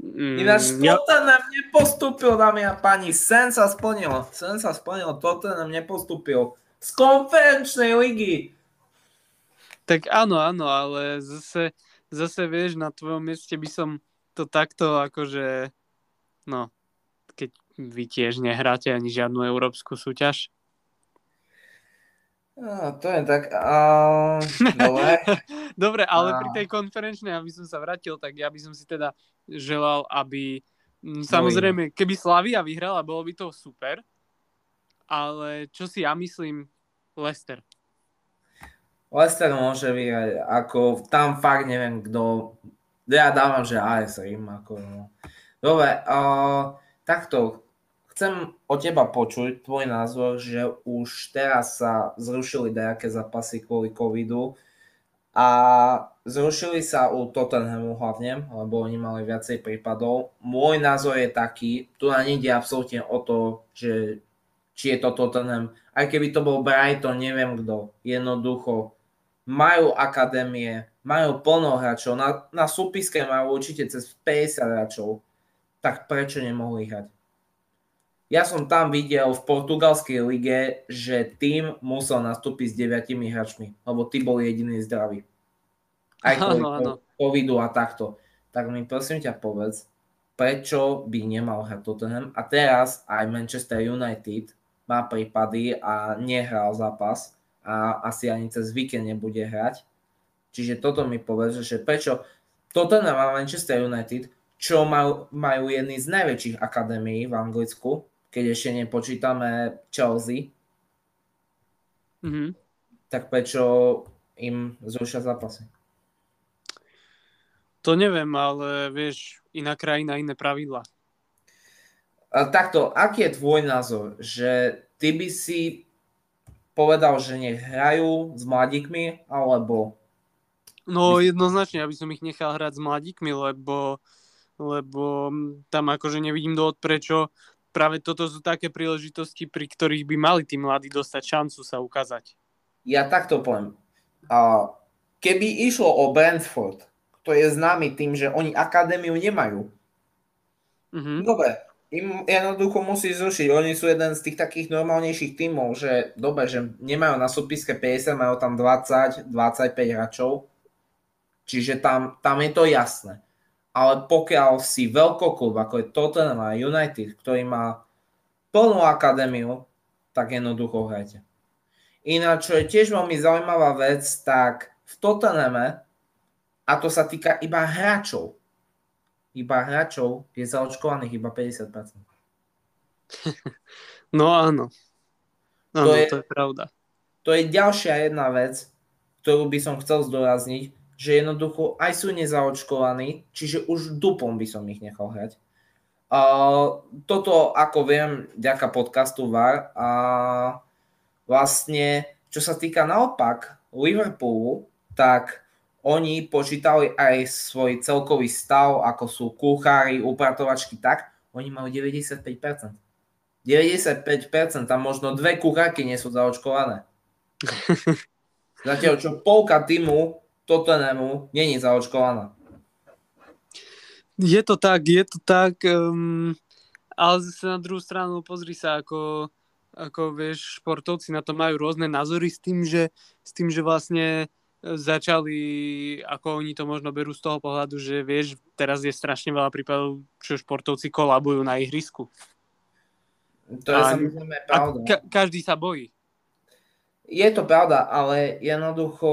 Mm, Ináč ja... Tottenham nepostúpil, dámy a páni. Sen sa splnil. Sen sa splnil. Tottenham nepostúpil. Z konferenčnej ligy.
Tak áno, áno, ale zase, zase vieš, na tvojom mieste by som to takto akože, no, keď vy tiež nehráte ani žiadnu európsku súťaž,
No, to je tak. Uh, dobre. [LAUGHS]
dobre, ale uh. pri tej konferenčnej, aby som sa vrátil, tak ja by som si teda želal, aby samozrejme, keby Slavia vyhrala, bolo by to super, ale čo si ja myslím, Lester.
Lester môže vyhrať, ako tam fakt neviem kto, ja dávam, že AS Rim, ako no. Dobre, uh, takto, chcem od teba počuť tvoj názor, že už teraz sa zrušili nejaké zápasy kvôli covidu a zrušili sa u Tottenhamu hlavne, lebo oni mali viacej prípadov. Môj názor je taký, tu na nejde absolútne o to, že či je to Tottenham, aj keby to bol Brighton, neviem kto, jednoducho majú akadémie, majú plno hráčov, na, na súpiske majú určite cez 50 hráčov, tak prečo nemohli hrať? Ja som tam videl v portugalskej lige, že tým musel nastúpiť s deviatimi hráčmi, lebo ty bol jediný zdravý. Aj kvôli covidu a takto. Tak mi prosím ťa povedz, prečo by nemal hrať Tottenham a teraz aj Manchester United má prípady a nehral zápas a asi ani cez víkend nebude hrať. Čiže toto mi povedz, že prečo Tottenham a Manchester United, čo majú, majú jedny z najväčších akadémií v Anglicku, keď ešte nepočítame Chelsea, mm-hmm. tak prečo im zrušia zápasy?
To neviem, ale vieš, iná krajina, iné pravidla.
A takto, aký je tvoj názor, že ty by si povedal, že nech hrajú s mladíkmi, alebo...
No jednoznačne, aby som ich nechal hrať s mladíkmi, lebo, lebo tam akože nevidím dôvod, prečo práve toto sú také príležitosti, pri ktorých by mali tí mladí dostať šancu sa ukázať.
Ja takto poviem. Keby išlo o Brentford, to je známy tým, že oni akadémiu nemajú. Mm-hmm. Dobre, im jednoducho musí zrušiť. Oni sú jeden z tých takých normálnejších tímov, že dobre, že nemajú na súpiske 50, majú tam 20, 25 hráčov. Čiže tam, tam je to jasné ale pokiaľ si veľkoklub, ako je Tottenham a United, ktorý má plnú akadémiu, tak jednoducho hrajte. Ináč, čo je tiež veľmi zaujímavá vec, tak v Tottenhame, a to sa týka iba hráčov, iba hráčov je zaočkovaných iba 50%. [LAUGHS]
No áno. Áno, to je, to je pravda.
To je ďalšia jedna vec, ktorú by som chcel zdôrazniť, že jednoducho aj sú nezaočkovaní, čiže už dupom by som ich nechal hrať. Uh, toto, ako viem, ďaká podcastu VAR a vlastne, čo sa týka naopak Liverpoolu, tak oni počítali aj svoj celkový stav, ako sú kuchári, upratovačky, tak oni majú 95%. 95%, tam možno dve kuchárky nie sú zaočkované. [LAUGHS] Zatiaľ, čo polka týmu Tottenhamu není zaočkovaná.
Je to tak, je to tak, um, ale zase na druhú stranu pozri sa, ako, ako vieš, športovci na to majú rôzne názory s tým, že, s tým, že vlastne začali, ako oni to možno berú z toho pohľadu, že vieš, teraz je strašne veľa prípadov, čo športovci kolabujú na ihrisku.
To je a, samozrejme pravda. A
ka- každý sa bojí.
Je to pravda, ale jednoducho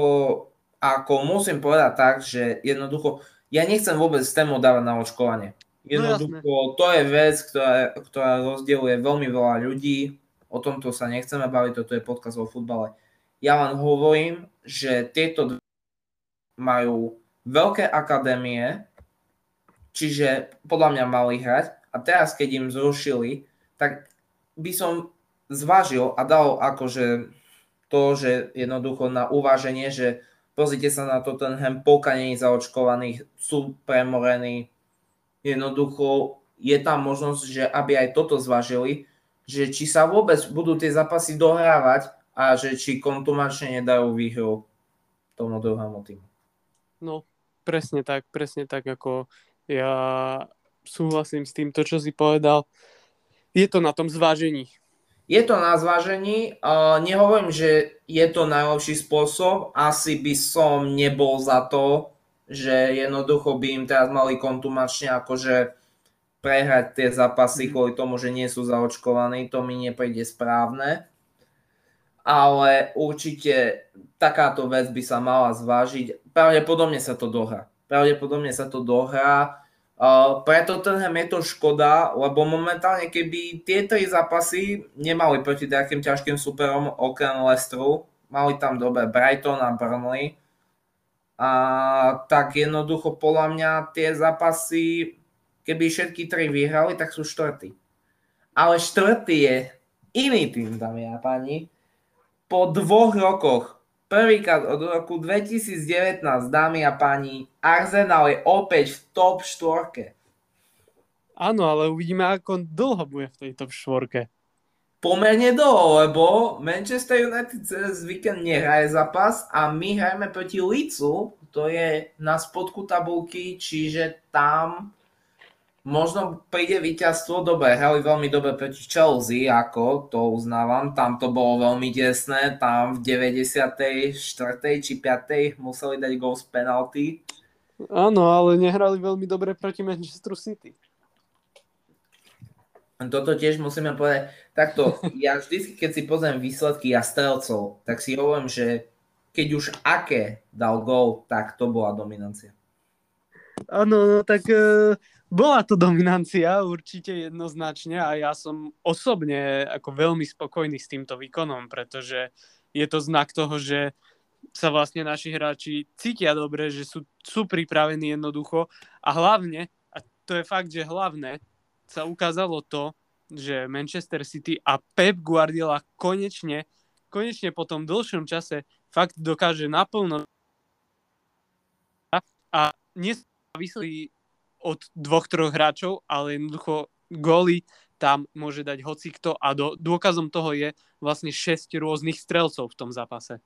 ako musím povedať tak, že jednoducho, ja nechcem vôbec tému dávať na očkovanie. No jednoducho, no, to je vec, ktorá, ktorá rozdieluje veľmi veľa ľudí, o tomto sa nechceme baviť, toto je podkaz o futbale. Ja len hovorím, že tieto dve majú veľké akadémie, čiže podľa mňa mali hrať a teraz, keď im zrušili, tak by som zvážil a dal akože to, že jednoducho na uváženie, že Pozrite sa na to, ten polka je zaočkovaných, sú premorení. Jednoducho je tam možnosť, že aby aj toto zvažili, že či sa vôbec budú tie zápasy dohrávať a že či kontumačne nedajú výhru tomu druhému týmu.
No, presne tak, presne tak, ako ja súhlasím s týmto, čo si povedal. Je to na tom zvážení.
Je to na zvážení. Nehovorím, že je to najlepší spôsob. Asi by som nebol za to, že jednoducho by im teraz mali kontumačne akože prehrať tie zápasy mhm. kvôli tomu, že nie sú zaočkovaní. To mi nepríde správne. Ale určite takáto vec by sa mala zvážiť. Pravdepodobne sa to dohrá. Pravdepodobne sa to dohrá Uh, preto Tottenham je to škoda, lebo momentálne keby tie tri zápasy nemali proti takým ťažkým superom okrem Leicesteru, mali tam dobre Brighton a Burnley, a tak jednoducho podľa mňa tie zápasy, keby všetky tri vyhrali, tak sú štvrtí. Ale štvrtý je iný tým, dámy a páni. Po dvoch rokoch, prvýkrát od roku 2019, dámy a páni, Arsenal je opäť v top štvorke.
Áno, ale uvidíme, ako dlho bude v tejto štvorke
pomerne dlho, lebo Manchester United cez víkend nehraje zápas a my hrajeme proti Leedsu, to je na spodku tabulky, čiže tam možno príde víťazstvo. Dobre, hrali veľmi dobre proti Chelsea, ako to uznávam. Tam to bolo veľmi tesné, tam v 94. či 5. museli dať gol z penalty.
Áno, ale nehrali veľmi dobre proti Manchester City.
Toto tiež musíme povedať. Takto, ja vždy, keď si pozriem výsledky a strelcov, tak si hovorím, že keď už aké dal gol, tak to bola dominancia.
Áno, no tak e, bola to dominancia určite jednoznačne a ja som osobne ako veľmi spokojný s týmto výkonom, pretože je to znak toho, že sa vlastne naši hráči cítia dobre, že sú, sú pripravení jednoducho. A hlavne, a to je fakt, že hlavné, sa ukázalo to, že Manchester City a Pep Guardiola konečne, konečne po tom dlhšom čase fakt dokáže naplno a nezávislí od dvoch, troch hráčov, ale jednoducho góly tam môže dať hocikto a do, dôkazom toho je vlastne 6 rôznych strelcov v tom zápase.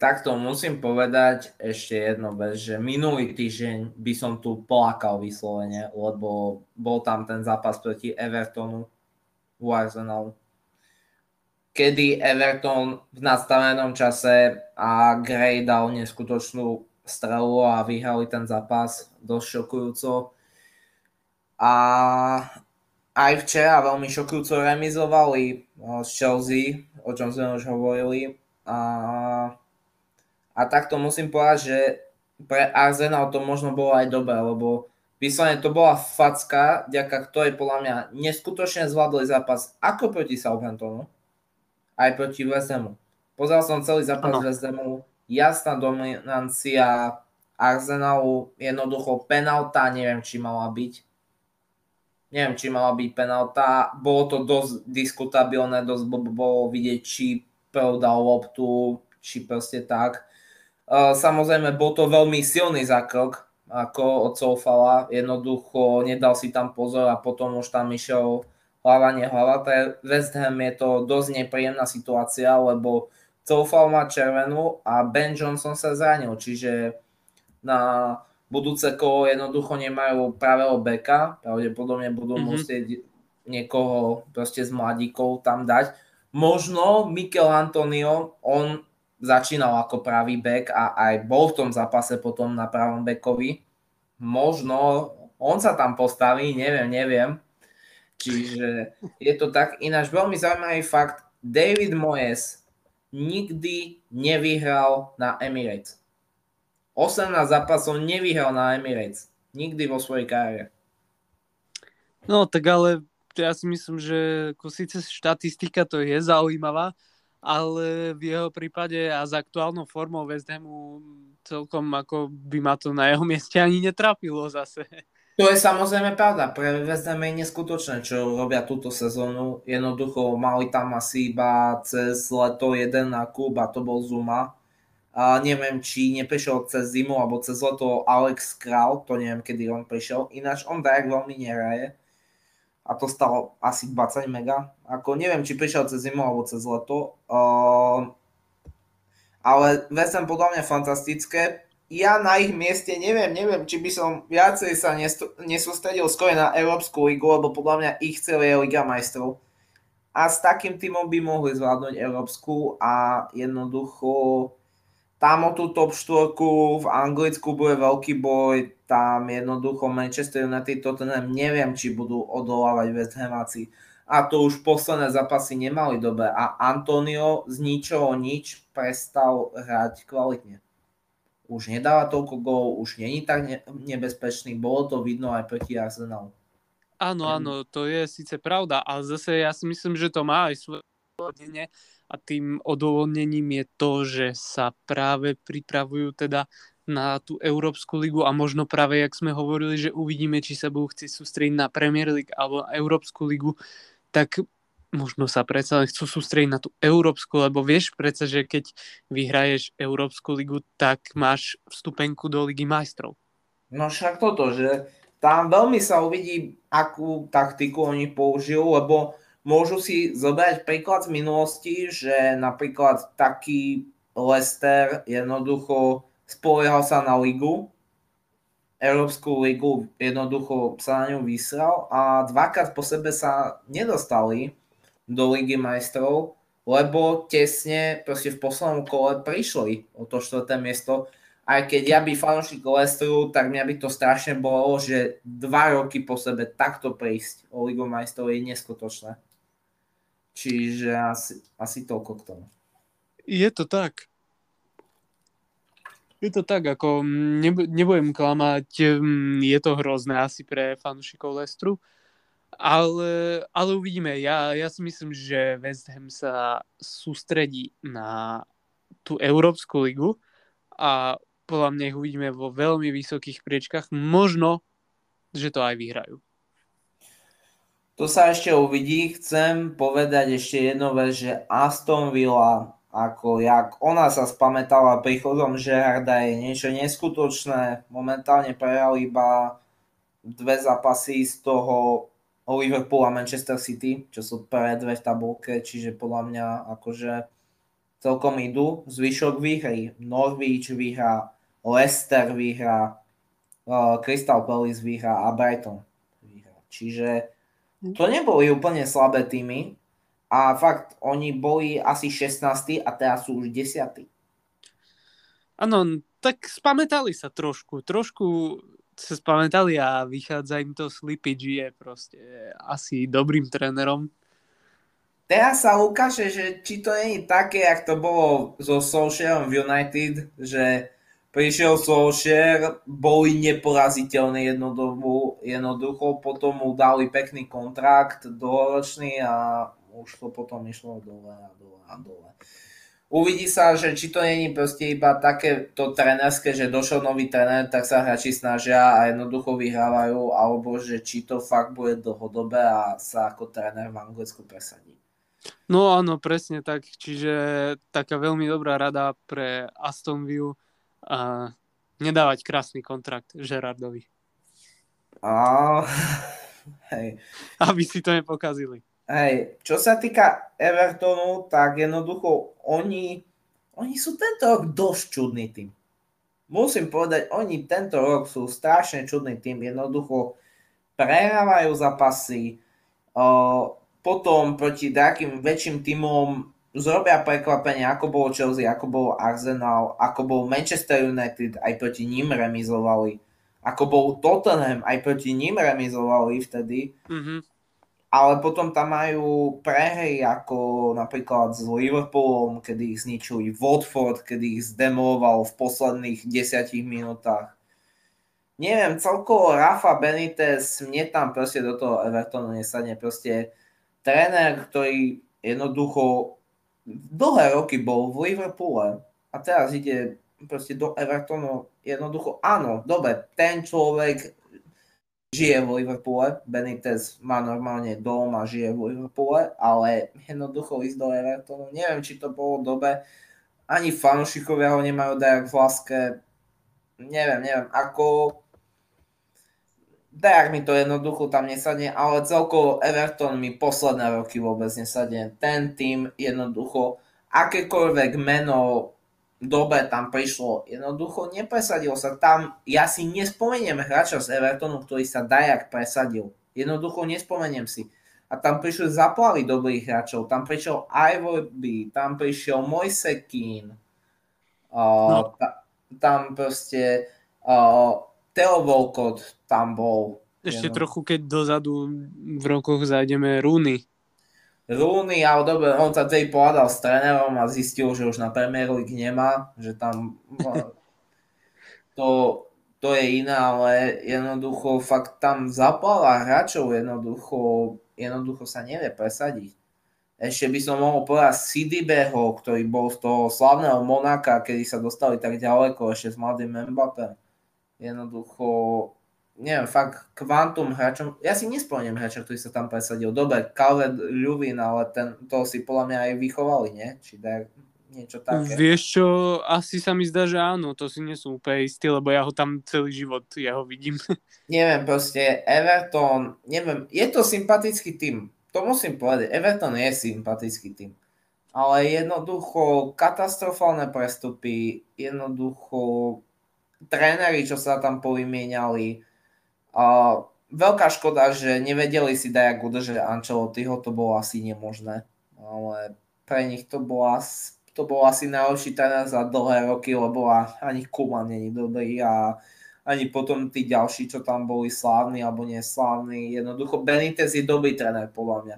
Takto musím povedať ešte jedno vec, že minulý týždeň by som tu plakal vyslovene, lebo bol tam ten zápas proti Evertonu u Arsenalu. Kedy Everton v nastavenom čase a Gray dal neskutočnú strelu a vyhrali ten zápas dosť šokujúco. A aj včera veľmi šokujúco remizovali z Chelsea, o čom sme už hovorili. A a takto musím povedať, že pre Arsenal to možno bolo aj dobré, lebo vyslovene to bola facka, ďaká ktorej podľa mňa neskutočne zvládli zápas ako proti Southamptonu, aj proti West Hamu. Pozrel som celý zápas ano. West Hamu, jasná dominancia Arsenalu, jednoducho penalta, neviem, či mala byť. Neviem, či mala byť penalta. Bolo to dosť diskutabilné, dosť bolo vidieť, či dal loptu, či proste tak. Samozrejme, bol to veľmi silný zákrok, ako od Soufala. Jednoducho nedal si tam pozor a potom už tam išiel hlava, nehlava. Pre West Ham je to dosť nepríjemná situácia, lebo Soufal má červenú a Ben Johnson sa zranil, čiže na budúce kolo jednoducho nemajú pravého beka, pravdepodobne budú mm-hmm. musieť niekoho proste z mladíkov tam dať. Možno Mikel Antonio, on začínal ako pravý back a aj bol v tom zápase potom na pravom backovi. Možno on sa tam postaví, neviem, neviem. Čiže je to tak. Ináč veľmi zaujímavý fakt, David Moyes nikdy nevyhral na Emirates. 18 zápasov nevyhral na Emirates. Nikdy vo svojej kariére.
No tak ale ja si myslím, že síce štatistika to je zaujímavá, ale v jeho prípade a s aktuálnou formou West Hamu celkom ako by ma to na jeho mieste ani netrapilo zase.
To je samozrejme pravda. Pre West je neskutočné, čo robia túto sezónu. Jednoducho mali tam asi iba cez leto jeden na klub a to bol Zuma. A neviem, či neprišiel cez zimu alebo cez leto Alex Kral, to neviem, kedy on prišiel. Ináč on tak veľmi nehraje a to stalo asi 20 mega. Ako neviem, či prišiel cez zimu alebo cez leto. Uh, ale West Ham podľa mňa fantastické. Ja na ich mieste neviem, neviem, či by som viacej sa nesústredil skôr na Európsku ligu, lebo podľa mňa ich cieľ je Liga majstrov. A s takým týmom by mohli zvládnuť Európsku a jednoducho tam o tú top 4 v Anglicku bude veľký boj, tam jednoducho Manchester United Tottenham neviem, či budú odolávať West Hamáci. A to už posledné zápasy nemali dobe a Antonio z ničoho nič prestal hrať kvalitne. Už nedáva toľko gól, už není tak nebezpečný, bolo to vidno aj proti Arsenalu.
Áno, áno, to je síce pravda, ale zase ja si myslím, že to má aj svoje a tým odôvodnením je to, že sa práve pripravujú teda na tú Európsku ligu a možno práve, jak sme hovorili, že uvidíme, či sa budú chcieť sústrediť na Premier League alebo Európsku ligu, tak možno sa predsa len chcú sústrediť na tú Európsku, lebo vieš predsa, že keď vyhraješ Európsku ligu, tak máš vstupenku do Ligy majstrov.
No však toto, že tam veľmi sa uvidí, akú taktiku oni použijú, lebo môžu si zobrať príklad z minulosti, že napríklad taký Leicester jednoducho spoliehal sa na ligu, Európsku ligu jednoducho sa na ňu vysral a dvakrát po sebe sa nedostali do Ligy majstrov, lebo tesne proste v poslednom kole prišli o to štvrté miesto. Aj keď ja by fanúšik Leicesteru, tak mňa by to strašne bolo, že dva roky po sebe takto prísť o Ligu majstrov je neskutočné. Čiže asi, asi toľko k tomu.
Je to tak. Je to tak, ako nebudem klamať, je to hrozné asi pre fanúšikov Lestru, ale, ale uvidíme. Ja, ja si myslím, že West Ham sa sústredí na tú Európsku ligu a podľa mňa ich uvidíme vo veľmi vysokých priečkách. Možno, že to aj vyhrajú.
To sa ešte uvidí. Chcem povedať ešte jednu vec, že Aston Villa, ako jak ona sa spamätala príchodom Žerarda, je niečo neskutočné. Momentálne prehral iba dve zápasy z toho o Liverpool a Manchester City, čo sú prvé dve v tabulke, čiže podľa mňa akože celkom idú. Zvyšok vyhry, Norwich vyhrá, Leicester vyhrá, uh, Crystal Palace vyhrá a Brighton vyhrá. Čiže hm. to neboli úplne slabé týmy a fakt, oni boli asi 16 a teraz sú už 10.
Áno, tak spamätali sa trošku. Trošku sa spamätali a vychádza im to Slippage je proste asi dobrým trénerom.
Teraz sa ukáže, že či to nie je také, jak to bolo so Solskjaerom v United, že prišiel Solskjaer, boli neporaziteľní jednoducho, jednoducho, potom mu dali pekný kontrakt dlhoročný a už to potom išlo dole a dole a dole uvidí sa, že či to není proste iba také to trenerské, že došiel nový tréner, tak sa hráči snažia a jednoducho vyhrávajú, alebo že či to fakt bude dlhodobé a sa ako tréner v Anglicku presadí.
No áno, presne tak. Čiže taká veľmi dobrá rada pre Aston Villa a nedávať krásny kontrakt Gerardovi.
A... [LAUGHS] Hej.
Aby si to nepokazili.
Hej, čo sa týka Evertonu, tak jednoducho oni, oni sú tento rok dosť čudný tým. Musím povedať, oni tento rok sú strašne čudný tým. Jednoducho prehrávajú zápasy, potom proti takým väčším týmom zrobia prekvapenie, ako bolo Chelsea, ako bol Arsenal, ako bol Manchester United, aj proti ním remizovali, ako bol Tottenham, aj proti ním remizovali vtedy. Mm-hmm ale potom tam majú prehry ako napríklad s Liverpoolom, kedy ich zničili Watford, kedy ich zdemoloval v posledných desiatich minútach. Neviem, celkovo Rafa Benitez mne tam proste do toho Evertonu nesadne. Proste tréner, ktorý jednoducho dlhé roky bol v Liverpoole a teraz ide proste do Evertonu jednoducho, áno, dobre, ten človek žije v Liverpoole, Benitez má normálne dom a žije v Liverpoole, ale jednoducho ísť do Evertonu, neviem, či to bolo dobe, ani fanúšikovia ho nemajú dajak v láske, neviem, neviem, ako dajak mi to jednoducho tam nesadne, ale celkovo Everton mi posledné roky vôbec nesadne. Ten tým jednoducho, akékoľvek meno dobe tam prišlo. Jednoducho nepresadil sa tam. Ja si nespomeniem hráča z Evertonu, ktorý sa dajak presadil. Jednoducho nespomeniem si. A tam prišli zaplavy dobrých hráčov. Tam prišiel Ivorby, tam prišiel Mojsekin. Uh, no. ta, tam proste uh, Theo Volkot tam bol.
Ešte trochu, keď dozadu v rokoch zájdeme Rúny.
Rooney, ale dobre, on sa tej pohľadal s trénerom a zistil, že už na Premier League nemá, že tam [LAUGHS] to, to je iné, ale jednoducho fakt tam zapala hráčov jednoducho, jednoducho sa nevie presadiť. ešte by som mohol povedať Sidibeho, ktorý bol z toho slavného Monaka, kedy sa dostali tak ďaleko ešte s mladým Mbappé. Jednoducho, neviem, fakt kvantum hráčom, ja si nespomeniem hráča, ktorý sa tam presadil. Dobre, Calvin Ľuvin, ale ten, to si podľa mňa aj vychovali, nie? Či daj, niečo také.
Vieš čo, asi sa mi zdá, že áno, to si nie som úplne istý, lebo ja ho tam celý život, ja ho vidím. [LAUGHS]
neviem, proste Everton, neviem, je to sympatický tým, to musím povedať, Everton je sympatický tým. Ale jednoducho katastrofálne prestupy, jednoducho tréneri, čo sa tam povymieniali. Veľká škoda, že nevedeli si dať udržať Ancelottiho, to bolo asi nemožné. Ale pre nich to bolo, to bolo asi najlepší tréner za dlhé roky, lebo ani Kuman není dobrý a ani potom tí ďalší, čo tam boli slávni alebo neslávni. Jednoducho Benitez je dobrý tréner, podľa mňa.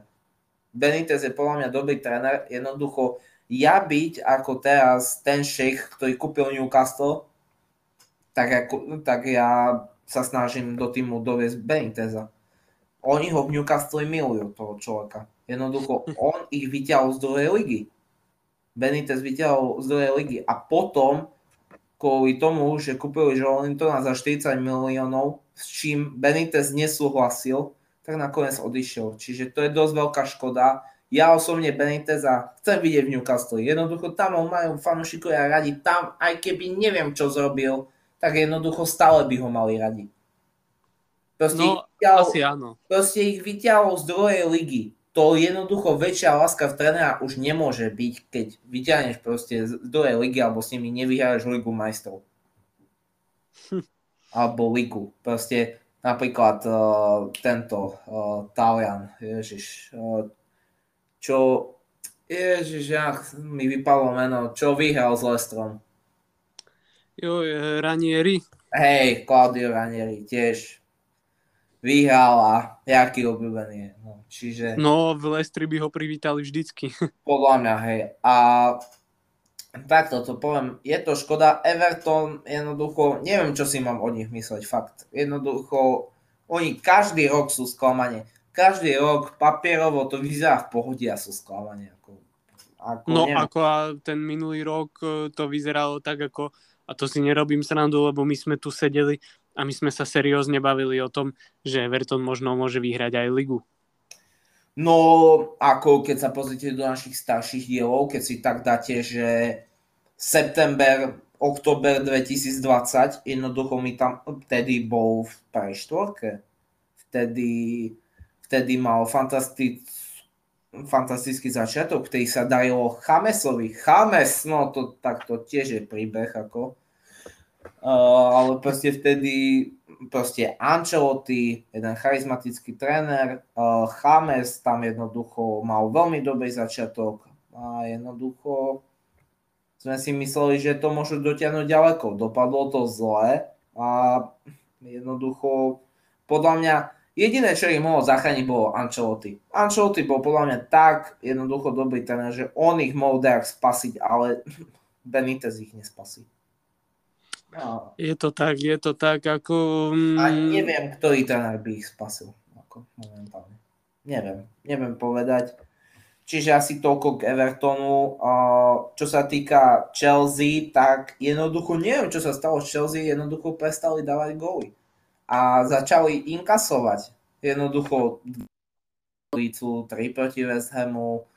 Benitez je podľa mňa dobrý tréner. Jednoducho ja byť ako teraz ten šejch, ktorý kúpil Newcastle, tak, ako, tak ja sa snažím do týmu doviesť Beniteza. Oni ho v Newcastle milujú, toho človeka. Jednoducho, [LAUGHS] on ich vyťahol z druhej ligy. Benitez vyťahol z druhej ligy a potom kvôli tomu, že kúpili Joelintona za 40 miliónov, s čím Benitez nesúhlasil, tak nakoniec odišiel. Čiže to je dosť veľká škoda. Ja osobne Beniteza chcem vidieť v Newcastle. Jednoducho tam ho majú fanúšikovia radi. Tam, aj keby neviem, čo zrobil, tak jednoducho stále by ho mali radi.
Proste, no, ich vyťahol, asi áno.
proste ich vyťahol z druhej ligy to jednoducho väčšia láska v trénera už nemôže byť, keď vyťahneš proste z druhej ligy alebo s nimi nevyhráš ligu majstrov. Hm. [LAUGHS] Alebo ligu. Proste napríklad uh, tento uh, Talian, ježiš, uh, čo, ježiš, ja, mi vypalo meno, čo vyhral s Lestrom.
Jo, Ranieri.
Hej, Claudio Ranieri, tiež vyhral a jaký obľúbený je. No, čiže...
no v Lestri by ho privítali vždycky. [LAUGHS]
Podľa mňa, hej. A takto to poviem, je to škoda. Everton jednoducho, neviem, čo si mám o nich mysleť, fakt. Jednoducho, oni každý rok sú sklamanie. Každý rok papierovo to vyzerá v pohode a sú sklamanie. Ako,
ako, no neviem. ako a ten minulý rok e, to vyzeralo tak ako, a to si nerobím srandu, lebo my sme tu sedeli a my sme sa seriózne bavili o tom, že Everton možno môže vyhrať aj ligu.
No, ako keď sa pozrite do našich starších dielov, keď si tak dáte, že september, október 2020, jednoducho mi tam vtedy bol v preštvorke. Vtedy, vtedy mal fantastic, fantastický začiatok, ktorý sa darilo Chamesovi. Chames, no to takto tiež je príbeh ako Uh, ale proste vtedy proste Ancelotti, jeden charizmatický tréner, uh, Chames tam jednoducho mal veľmi dobrý začiatok a jednoducho sme si mysleli, že to môžu dotiahnuť ďaleko. Dopadlo to zle a jednoducho podľa mňa jediné, čo ich mohol zachrániť, bolo Ancelotti. Ancelotti bol podľa mňa tak jednoducho dobrý tréner, že on ich mohol dať spasiť, ale [LAUGHS] Benitez ich nespasí.
No. Je to tak, je to tak, ako...
Mm... A neviem, ktorý tréner by ich spasil. Ako momentálne. Neviem, neviem povedať. Čiže asi toľko k Evertonu. Čo sa týka Chelsea, tak jednoducho neviem, čo sa stalo s Chelsea, jednoducho prestali dávať góly. A začali inkasovať. Jednoducho 3 proti West Hamu,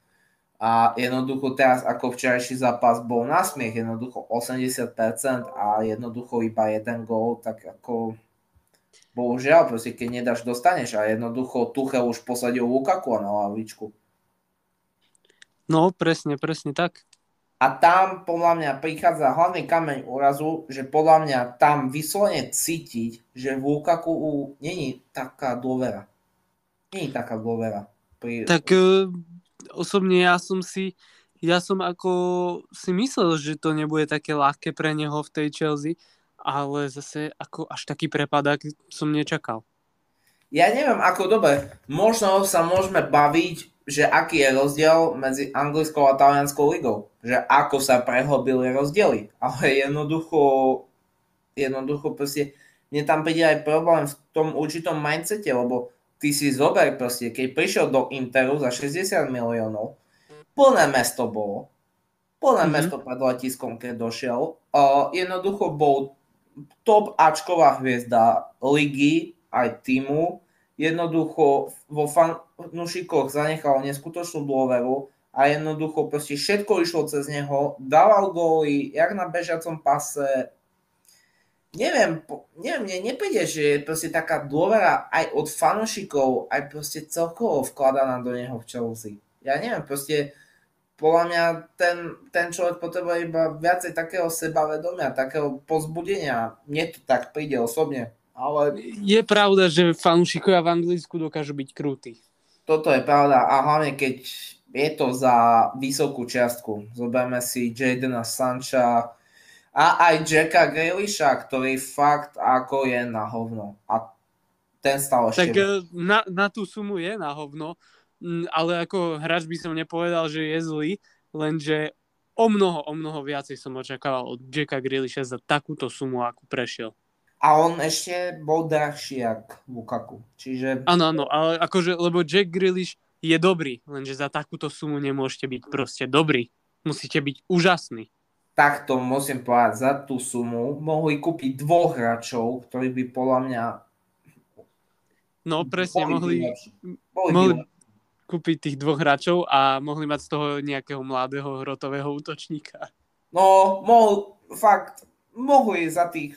a jednoducho teraz ako včerajší zápas bol na smiech, jednoducho 80% a jednoducho iba jeden gól, tak ako bohužiaľ, proste keď nedáš, dostaneš a jednoducho Tuchel už posadil Lukaku na lavičku.
No, presne, presne tak.
A tam podľa mňa prichádza hlavný kameň úrazu, že podľa mňa tam vyslovene cítiť, že v Lukaku není taká dôvera. Není taká dôvera.
Pri... Tak uh osobne ja som si ja som ako si myslel, že to nebude také ľahké pre neho v tej Chelsea, ale zase ako až taký prepadák som nečakal.
Ja neviem, ako dobre, možno sa môžeme baviť, že aký je rozdiel medzi anglickou a talianskou ligou. Že ako sa prehlbili rozdiely. Ale jednoducho, jednoducho proste, mne tam príde aj problém v tom určitom mindsete, lebo ty si zober proste, keď prišiel do Interu za 60 miliónov, plné mesto bolo. Plné
Mhm.
mesto pred letiskom, keď došiel. Uh, jednoducho bol top Ačková hviezda ligy, aj týmu. Jednoducho vo fanúšikoch zanechal neskutočnú dôveru a jednoducho proste všetko išlo cez neho. Dával góly, jak na bežiacom pase. Neviem, neviem, mne nepríde, že je proste taká dôvera aj od fanúšikov, aj proste celkovo vkladaná do neho v Chelsea. Ja neviem, proste podľa mňa ten, ten človek potrebuje iba viacej takého sebavedomia, takého pozbudenia. Mne to tak príde osobne. Ale
Je pravda, že fanúšikovia v Anglicku dokážu byť krutí.
toto je pravda. A hlavne keď je to za vysokú čiastku. Zoberme si Jadena Sancha a aj Jacka Grealisha, ktorý fakt ako je na hovno. A ten stal
Tak
ešte...
eh, na, na tú sumu je na hovno, ale ako hráč by som nepovedal, že je zlý, lenže o mnoho, o mnoho viacej som očakával od Jacka Grealisha za takúto sumu, ako prešiel.
A on ešte bol drahší jak Lukaku. Čiže
Áno, áno, ale akože, lebo Jack Grealish je dobrý, lenže za takúto sumu nemôžete byť proste dobrý. Musíte byť úžasný.
Takto musím povedať, za tú sumu mohli kúpiť dvoch hráčov, ktorí by podľa mňa
No presne, mohli, mohli kúpiť tých dvoch hráčov a mohli mať z toho nejakého mladého hrotového útočníka.
No, mohol, fakt, mohli za tých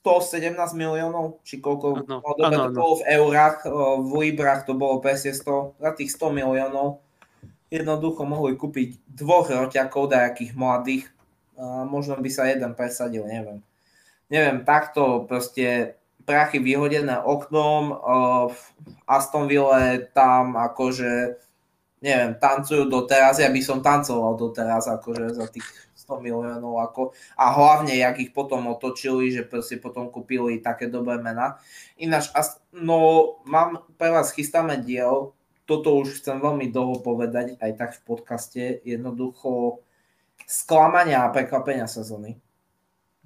117 miliónov, či koľko,
Áno,
no, to
áno.
bolo v eurách, o, v librách to bolo presne 100, za tých 100 miliónov jednoducho mohli kúpiť dvoch roťakov, dajakých mladých, možno by sa jeden presadil, neviem. Neviem, takto proste prachy vyhodené oknom, v Aston Ville tam akože, neviem, tancujú doteraz, ja by som tancoval doteraz, akože za tých 100 miliónov, ako, a hlavne, jak ich potom otočili, že proste potom kúpili také dobré mená. Ináč, no, mám pre vás chystáme diel, toto už chcem veľmi dlho povedať, aj tak v podcaste, jednoducho sklamania a prekvapenia sezóny.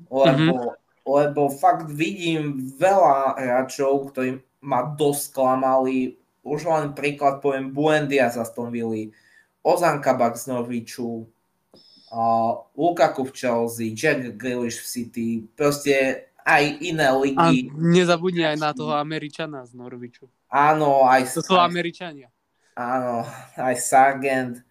Lebo, lebo fakt vidím veľa hráčov, ktorí ma dosť sklamali. Už len príklad poviem Buendia z Aston Villa, Ozan Kabak z Norwichu, uh, Lukaku v Chelsea, Jack Grealish v City, proste aj iné
A
ligy.
nezabudni aj na toho Američana z Norviču.
Áno, aj,
To sú
aj
Američania.
Áno, aj Sargent.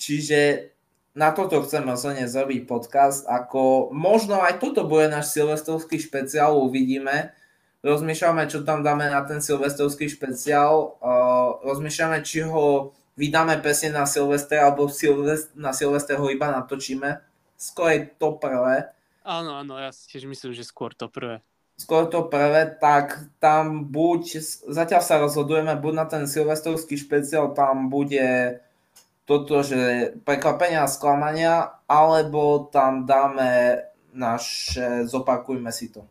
Čiže na toto chceme zone zrobiť podcast, ako možno aj toto bude náš silvestrovský špeciál, uvidíme. Rozmýšľame, čo tam dáme na ten silvestrovský špeciál. Uh, rozmýšľame, či ho vydáme presne na Silvestre, alebo Silvest- na Silvestre ho iba natočíme. Skôr je to prvé.
Áno, áno, ja si tiež myslím, že skôr to prvé.
skôr to prvé, tak tam buď, zatiaľ sa rozhodujeme, buď na ten silvestrovský špeciál, tam bude toto, že prekvapenia a sklamania, alebo tam dáme naše, zopakujme si to.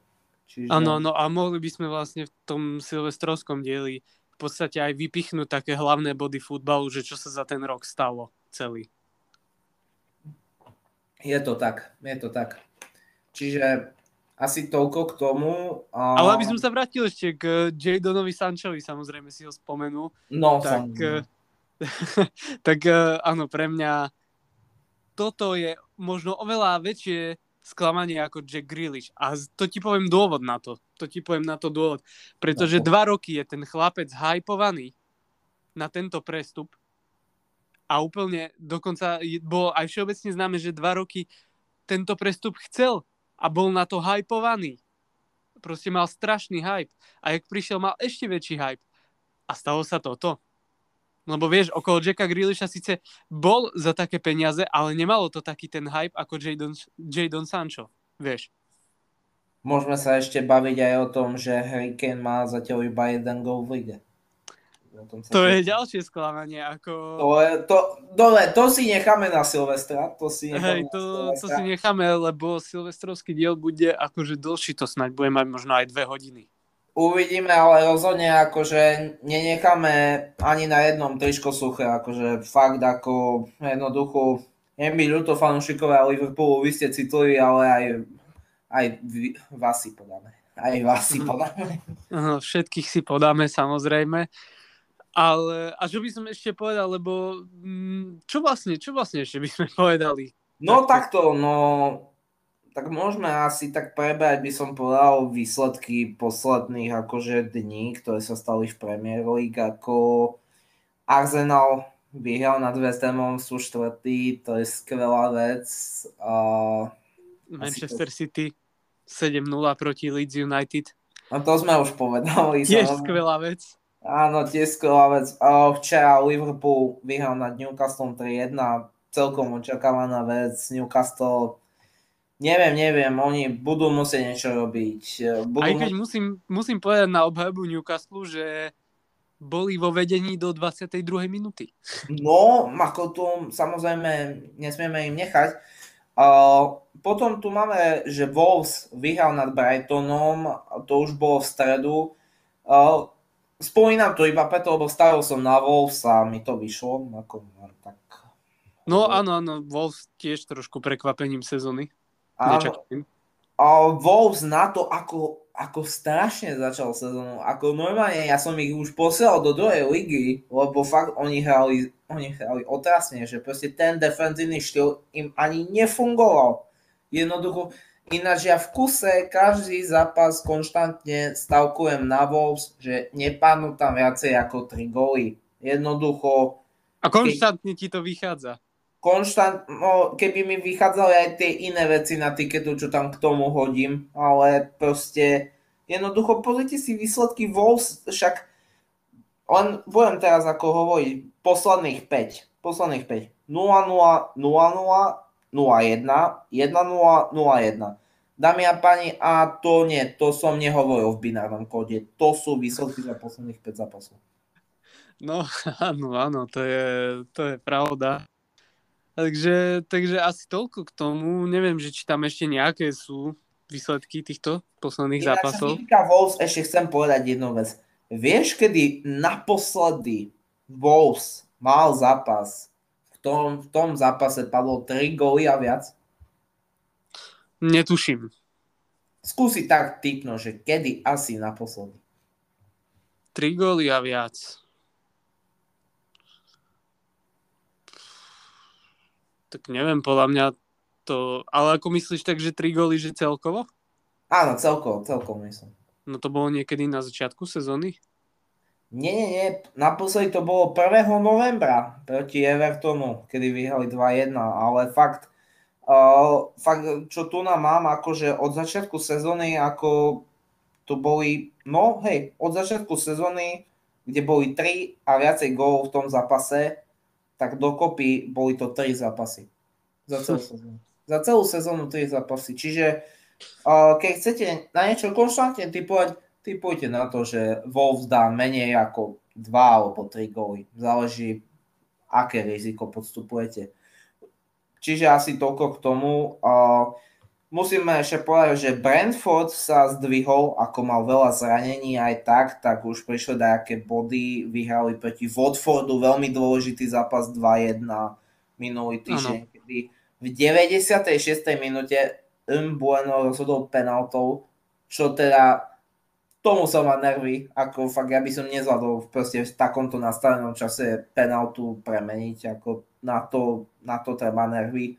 Čiže,
Áno, no a mohli by sme vlastne v tom silvestrovskom dieli v podstate aj vypichnúť také hlavné body futbalu, že čo sa za ten rok stalo celý.
Je to tak, je to tak. Čiže asi toľko k tomu. A...
Ale aby som sa vrátil ešte k Jadonovi Sanchovi, samozrejme si ho spomenul,
No,
tak,
samozrejme. [LAUGHS]
tak eh, áno, pre mňa toto je možno oveľa väčšie sklamanie ako Jack Grealish. A to ti poviem dôvod na to. To ti poviem na to dôvod. Pretože dva roky je ten chlapec hypovaný na tento prestup a úplne dokonca bolo aj všeobecne známe, že dva roky tento prestup chcel a bol na to hypovaný. Proste mal strašný hype. A jak prišiel, mal ešte väčší hype. A stalo sa toto. Lebo vieš, okolo Jacka Grealisha síce bol za také peniaze, ale nemalo to taký ten hype ako Jadon, Jadon Sancho. Vieš.
Môžeme sa ešte baviť aj o tom, že Harry Kane má zatiaľ iba jeden gol v lige.
To je ďalšie sklamanie. Ako...
To je, to, dole, to si necháme na Silvestra. To si necháme
Hej, to, to si necháme, lebo silvestrovský diel bude akože dlhší, to snáď bude mať možno aj dve hodiny.
Uvidíme, ale rozhodne akože nenecháme ani na jednom tričko suché, akože fakt ako jednoducho je mi ľúto fanúšikovia Liverpoolu, vy ste citliví, ale aj, aj vy, vás si podáme. Aj vás si
Mhm.
podáme.
Aha, Všetkých si podáme samozrejme. Ale, a čo by som ešte povedal, lebo mm, čo vlastne, čo vlastne ešte by sme [LAUGHS] povedali?
No takto, no tak môžeme asi tak prebrať, by som povedal, výsledky posledných akože dní, ktoré sa stali v Premier League, ako Arsenal vyhral nad West Hamom, sú štvrtý, to je skvelá vec. Uh,
Manchester to... City 7-0 proti Leeds United.
No to sme už povedali.
Tiež skvelá vec.
Áno, tiež skvelá vec. Uh, včera Liverpool vyhral nad Newcastle 3-1, celkom očakávaná vec. Newcastle Neviem, neviem, oni budú musieť niečo robiť.
Budú Aj keď musím, musím povedať na obhajobu Newcastle, že boli vo vedení do 22. minúty.
No, ako tu samozrejme nesmieme im nechať. Uh, potom tu máme, že Wolves vyhral nad Brightonom, to už bolo v stredu. Uh, spomínam to iba preto, lebo stavil som na Wolves a mi to vyšlo. Ako, tak...
No áno, áno, Wolves tiež trošku prekvapením sezóny.
A, a Wolves na to, ako, ako strašne začal sezónu. Ako normálne, ja som ich už posielal do druhej ligy, lebo fakt oni hrali, oni hrali otrasne, že proste ten defenzívny štýl im ani nefungoval. Jednoducho, ináč ja v kuse každý zápas konštantne stavkujem na Wolves, že nepadnú tam viacej ako 3 góly. Jednoducho...
A konštantne ti to vychádza
konštant, no, keby mi vychádzali aj tie iné veci na tiketu, čo tam k tomu hodím, ale proste jednoducho pozrite si výsledky Wolves, však len budem teraz ako hovoriť, posledných 5, posledných 5, 0-0, 0-0, 0-1, 1-0, 0-1. Dámy a páni, a to nie, to som nehovoril v binárnom kóde, to sú výsledky za posledných 5 zápasov.
No [LAUGHS] áno, áno, to je, to je pravda. Takže, takže asi toľko k tomu. Neviem, že či tam ešte nejaké sú výsledky týchto posledných Ináč, zápasov.
Ináč Wolves ešte chcem povedať jednu vec. Vieš, kedy naposledy Wolves mal zápas, v tom, v tom zápase padlo 3 góly a viac?
Netuším.
Skúsi tak typnúť, že kedy asi naposledy.
3 góly a viac. Tak neviem, podľa mňa to... Ale ako myslíš tak, že 3 góly, že celkovo?
Áno, celkovo, celkovo myslím.
No to bolo niekedy na začiatku sezóny?
Nie, nie, nie. Naposledy to bolo 1. novembra proti Evertonu, kedy vyhrali 2-1, ale fakt, uh, fakt, čo tu nám mám, akože od začiatku sezóny, ako to boli, no hej, od začiatku sezóny, kde boli 3 a viacej gólov v tom zápase, tak dokopy boli to 3 zápasy. Za celú [LAUGHS] sezónu. Za celú sezónu 3 zápasy. Čiže keď chcete na niečo konštantne typovať, typujte na to, že Wolves dá menej ako 2 alebo 3 góly. Záleží, aké riziko podstupujete. Čiže asi toľko k tomu. Uh, Musíme ešte povedať, že Brentford sa zdvihol, ako mal veľa zranení aj tak, tak už prišli nejaké body, vyhrali proti Watfordu, veľmi dôležitý zápas 2-1 minulý týždeň, kedy v 96. minúte Bueno rozhodol penaltou, čo teda tomu som ma nervy, ako fakt ja by som nezvládol proste v takomto nastavenom čase penaltu premeniť, ako na to, na to treba nervy.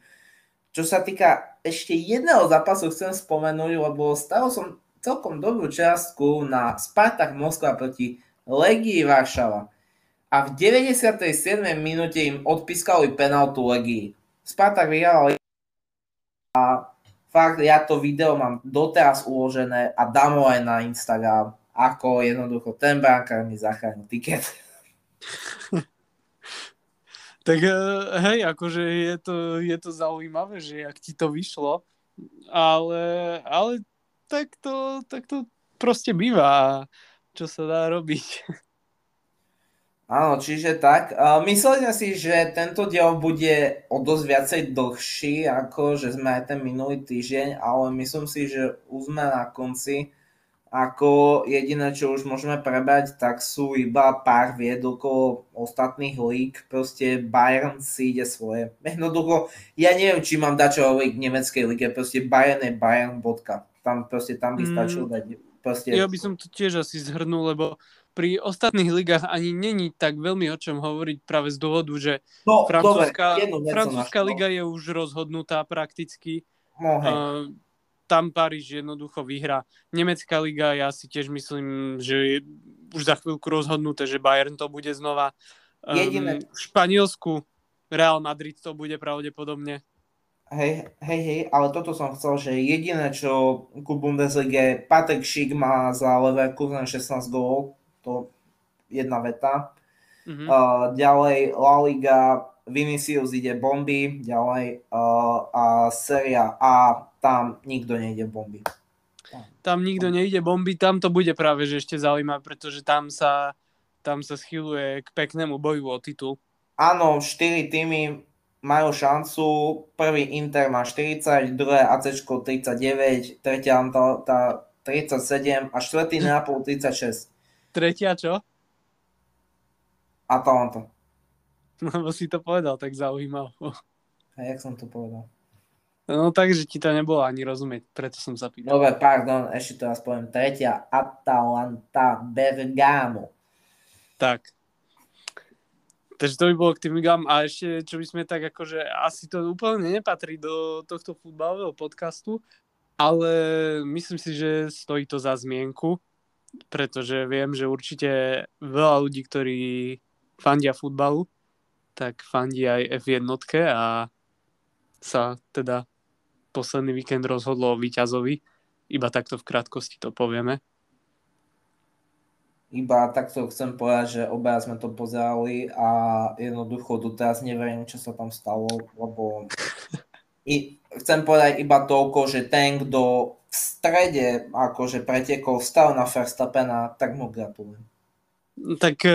Čo sa týka ešte jedného zápasu chcem spomenúť, lebo stalo som celkom dobrú čiastku na Spartak Moskva proti Legii Varšava. A v 97. minúte im odpískali penaltu Legii. Spartak vyhral a fakt ja to video mám doteraz uložené a dám ho aj na Instagram, ako jednoducho ten brankár mi zachránil tiket. [LAUGHS]
Tak eh, hej, akože je to, je to zaujímavé, že ak ti to vyšlo, ale, ale tak, to, tak to proste býva, čo sa dá robiť.
Áno, čiže tak. Mysleli sme si, že tento diel bude o dosť viacej dlhší, ako že sme aj ten minulý týždeň, ale myslím si, že už sme na konci. Ako jediné, čo už môžeme prebrať, tak sú iba pár vied okolo ostatných lík. Proste Bayern si ide svoje. Jednoducho, ja neviem, či mám dať čo hovoriť k nemeckej lige. Proste Bayern je Bayern, bodka. Tam proste tam by stačilo mm. dať. Proste...
Ja by som to tiež asi zhrnul, lebo pri ostatných ligách ani není tak veľmi o čom hovoriť práve z dôvodu, že
No,
francúzska,
dobre,
francúzska liga je už rozhodnutá prakticky.
No, hej.
Uh, tam Paríž jednoducho vyhrá. Nemecká liga, ja si tiež myslím, že je už za chvíľku rozhodnuté, že Bayern to bude znova. Um, v Španielsku Real Madrid to bude pravdepodobne.
Hej, hej, hej, ale toto som chcel, že jediné, čo ku Bundeslige, Patrik Schick má za Leverkusen 16 gólov, to jedna veta.
Mhm.
Uh, ďalej La Liga, Vinicius ide bomby, ďalej uh, a Seria A, tam nikto nejde bomby.
Tam nikto nejde bomby, tam to bude práve že ešte zaujímavé, pretože tam sa, tam sa schyluje k peknému boju o titul.
Áno, 4 týmy majú šancu. Prvý Inter má 40, druhé AC 39, tretia Atalanta 37 a štvrtý [LAUGHS] Neapol 36.
Tretia čo?
Atalanta.
Lebo si to povedal tak zaujímavé.
A jak som to povedal?
No takže ti to nebolo ani rozumieť, preto som sa pýtal.
Dobre, pardon, ešte to raz poviem. Tretia Atalanta Bergamo.
Tak. Takže to by bolo k tým ligám. A ešte, čo by sme tak akože, asi to úplne nepatrí do tohto futbalového podcastu, ale myslím si, že stojí to za zmienku, pretože viem, že určite veľa ľudí, ktorí fandia futbalu, tak fandia aj F1 a sa teda posledný víkend rozhodlo o víťazovi. Iba takto v krátkosti to povieme.
Iba takto chcem povedať, že obaja sme to pozerali a jednoducho doteraz neverím, čo sa tam stalo, lebo I, chcem povedať iba toľko, že ten, kto v strede akože pretekol, stal na Verstappena, tak mu gratulujem.
Tak e,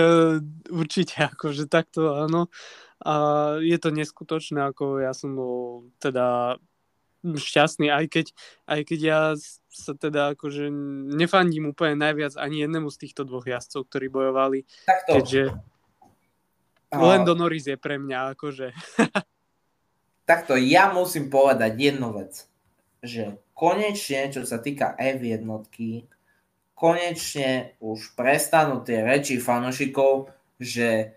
určite, akože takto áno. A je to neskutočné, ako ja som bol teda šťastný, aj keď, aj keď ja sa teda akože nefandím úplne najviac ani jednému z týchto dvoch jazdcov, ktorí bojovali,
Takto.
keďže
a,
Lando Norris je pre mňa akože [LAUGHS]
takto, ja musím povedať jednu vec, že konečne, čo sa týka F1, konečne už prestanú tie reči fanúšikov, že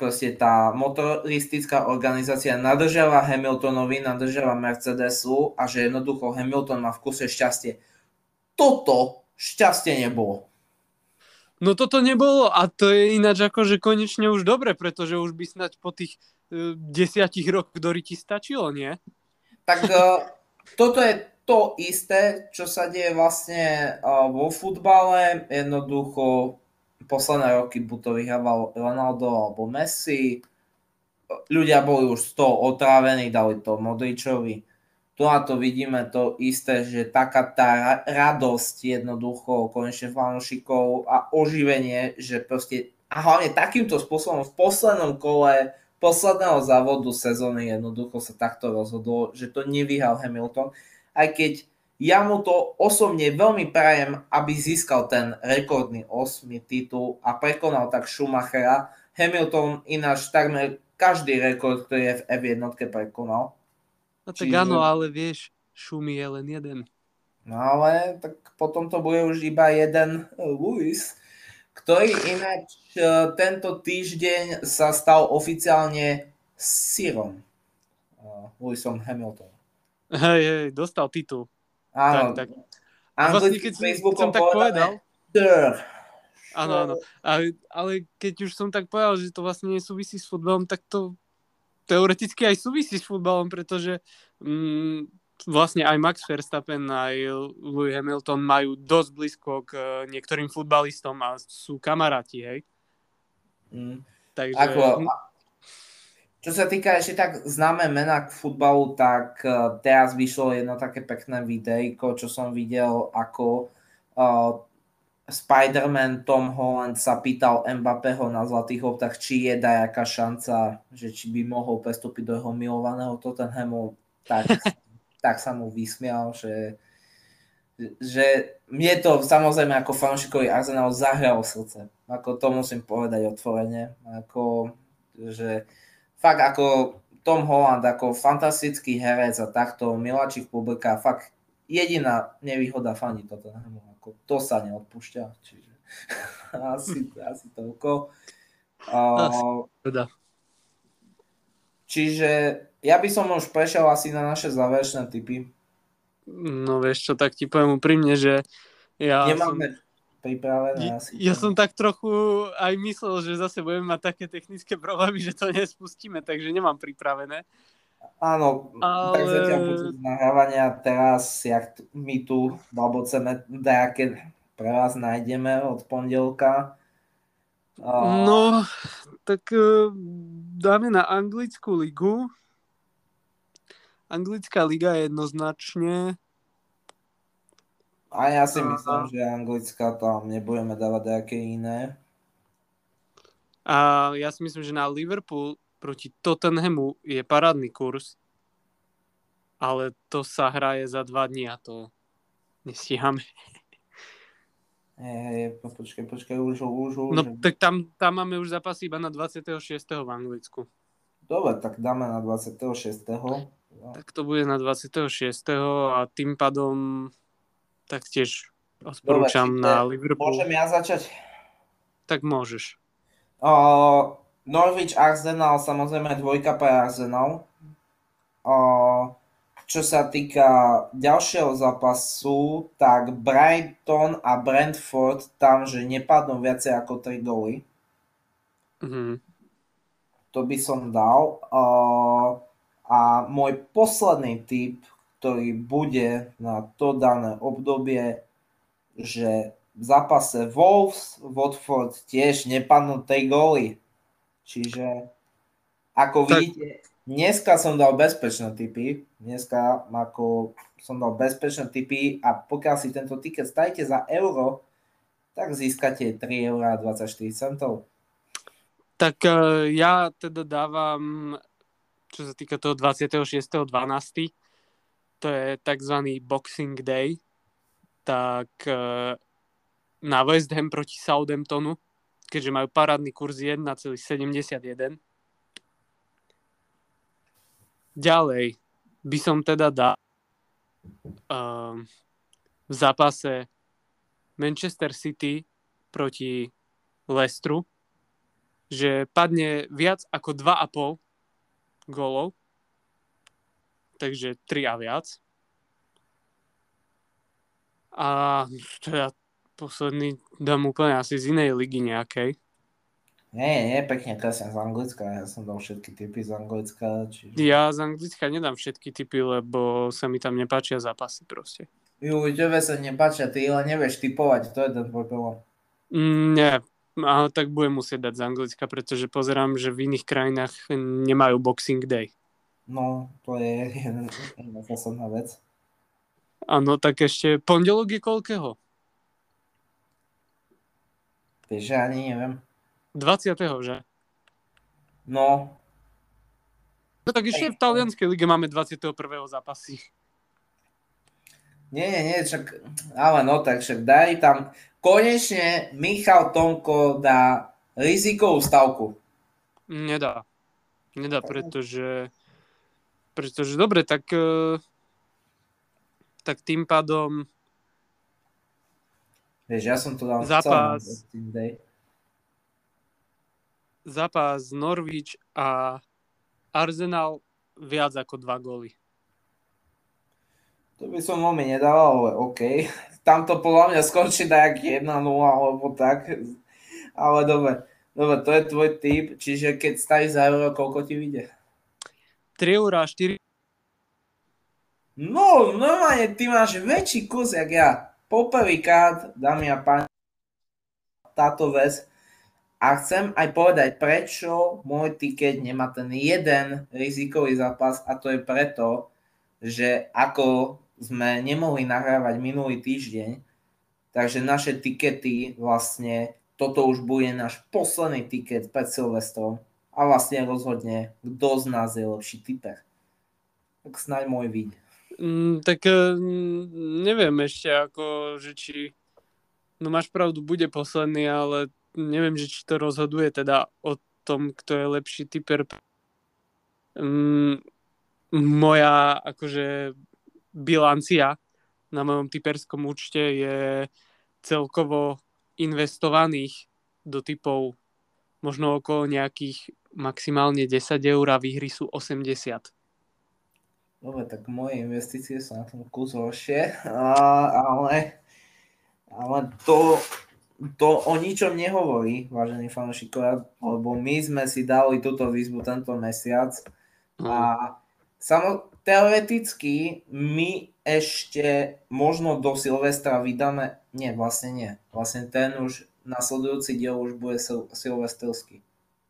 proste tá motoristická organizácia nadržala Hamiltonovi, nadržala Mercedesu a že jednoducho Hamilton má v kuse šťastie. Toto šťastie nebolo.
No toto nebolo a to je ináč akože konečne už dobre, pretože už by snať po tých uh, desiatich rokoch do ti stačilo, nie?
Tak uh, toto je to isté, čo sa deje vlastne uh, vo futbale. Jednoducho posledné roky buď to vyhrával Ronaldo alebo Messi. Ľudia boli už z toho otrávení, dali to Modričovi. Tu na to vidíme to isté, že taká tá ra- radosť jednoducho konečne fanúšikov a oživenie, že proste a hlavne takýmto spôsobom v poslednom kole posledného závodu sezóny jednoducho sa takto rozhodlo, že to nevyhral Hamilton, aj keď ja mu to osobne veľmi prajem, aby získal ten rekordný 8. titul a prekonal tak Schumachera. Hamilton ináč takmer každý rekord, ktorý je v F1 prekonal.
No tak
Čiže-
áno, ale vieš, šumi je len jeden.
No ale tak potom to bude už iba jeden Lewis, ktorý ináč e, tento týždeň sa stal oficiálne sírom. Uh, Lewisom Hamilton.
Hej, hej, dostal titul.
Áno,
Tak, tak. A vlastne, keď keď som tak povedal, áno, áno, ale, ale keď už som tak povedal, že to vlastne nesúvisí s futbalom, tak to teoreticky aj súvisí s futbalom, pretože mm, vlastne aj Max Verstappen aj Lewis Hamilton majú dosť blízko k eh, niektorým futbalistom a sú kamaráti, hej.
Mm.
Takže,
Ako, čo sa týka ešte tak známe mená k futbalu, tak uh, teraz vyšlo jedno také pekné videjko, čo som videl, ako uh, Spider-Man Tom Holland sa pýtal Mbappého na Zlatých loptách, či je dajaká šanca, že či by mohol prestúpiť do jeho milovaného Tottenhamu, tak, [LAUGHS] tak sa mu vysmial, že, že mne to samozrejme ako fanšikovi Arsenal zahralo srdce. Ako to musím povedať otvorene. Ako, že fakt ako Tom Holland, ako fantastický herec a takto miláčik publika, fakt jediná nevýhoda fani Tottenhamu. Ako to sa neodpúšťa. Čiže... [LAUGHS] asi, asi toľko. Uh, čiže ja by som už prešiel asi na naše záverečné typy.
No vieš čo, tak ti poviem úprimne, že ja
Nemáme
som,
pripravené
ja,
asi.
ja som tak trochu aj myslel, že zase budeme mať také technické problémy, [LAUGHS] že to nespustíme, takže nemám pripravené.
Áno,
Ale-
tak zatiaľ počas nahrávania teraz, jak my tu baboceme, nejaké pre vás nájdeme od pondelka. Uh,
No, tak eh, dáme na anglickú ligu. Anglická liga je jednoznačne.
A ja si myslím, že anglická tam nebudeme dávať nejaké iné.
A ja si myslím, že na Liverpool proti Tottenhamu je parádny kurz. Ale to sa hraje za dva dní a to nestíhame.
E, počkaj, počkaj, už, už, už.
No tak tam, tam máme už zápasy iba na 26. v Anglicku.
Dobre, tak dáme na 26. No,
Tak to bude na 26. a tým pádom taktiež odporúčam
čiže
na Liverpool.
Môžem ja začať?
Tak môžeš.
Uh, Norwich Arsenal, samozrejme dvojka pre Arsenal. Uh, čo sa týka ďalšieho zápasu, tak Brighton a Brentford tam, že nepadnú viacej ako 3 góly.
Mhm.
To by som dal. Uh, a môj posledný tip, ktorý bude na to dané obdobie, že v zápase Wolves, Watford tiež nepadnú 3 góly. Čiže ako
Tak-
vidíte, dneska som dal bezpečné typy. Dneska ako som dal bezpečné typy a pokiaľ si tento tiket stavíte za euro, tak získate 3 eur a 24 centov.
Tak eh, ja teda dávam, čo sa týka toho 26.12., to je tzv. Boxing Day, tak eh, na West Ham proti Southamptonu, keďže majú parádny kurz 1,71. Ďalej by som teda dal um, v zápase Manchester City proti Leicesteru, že padne viac ako 2,5 gólov, takže 3 a viac. A teda posledný dám úplne asi z inej ligy nejakej.
Nie, nie, pekne kresne z Anglicka, ja som dal všetky typy z Anglicka, čiže...
Ja z Anglicka nedám všetky typy, lebo sa mi tam nepáčia zápasy proste.
Ju, tebe sa nepáčia, ty len nevieš typovať, to je ten problém.
Mm, nie, ale tak budem musieť dať z Anglicka, pretože pozerám, že v iných krajinách nemajú Boxing Day.
No, to je jedna zásadná vec.
Áno, tak ešte pondelok je koľkého?
Vieš, že ani neviem.
20. že?
No,
No tak ešte v talianskej lige máme 21. zápasy.
nie, nie, nie, však, ale no tak však daj tam, konečne Michal Tomko dá rizikovú stavku.
Nedá. Nedá, pretože pretože dobre, tak eh, tak tým pádom
Vieš, ja som to dal
Zápas.
Day.
zápas Norwich a Arsenal viac ako 2 góly.
To by som veľmi nedával, ale OK. Tam to podľa mňa skončí tak 1-0 alebo tak. Ale dobre, dobre, to je tvoj typ, čiže keď stavíš za euro, koľko ti vyjde?
3 eurá 4
No, normálne ty máš väčší kus, jak ja. Poprvýkrát, dámy a páni, táto vec. A chcem aj povedať, prečo môj tiket nemá ten jeden rizikový zápas a to je preto, že ako sme nemohli nahrávať minulý týždeň, takže naše tikety vlastne, toto už bude náš posledný tiket pred Silvestrom a vlastne rozhodne, kto z nás je lepší typer. Tak snáď môj vyjde.
Mm, tak eh, neviem ešte ako, že či no máš pravdu, bude posledný, ale neviem, že či to rozhoduje teda o tom, kto je lepší typer. Mm, moja akože bilancia na mojom typerskom účte je celkovo investovaných do typov možno okolo nejakých maximálne 10 eur a výhry sú 80.
Dobre, tak moje investície sú na tom kus horšie, ale, ale to, to o ničom nehovorí, vážení fanúšikovia, lebo my sme si dali túto výzvu tento mesiac a samo, teoreticky my ešte možno do Silvestra vydáme, nie, vlastne nie, vlastne ten už nasledujúci diel už bude sil- silvestrský.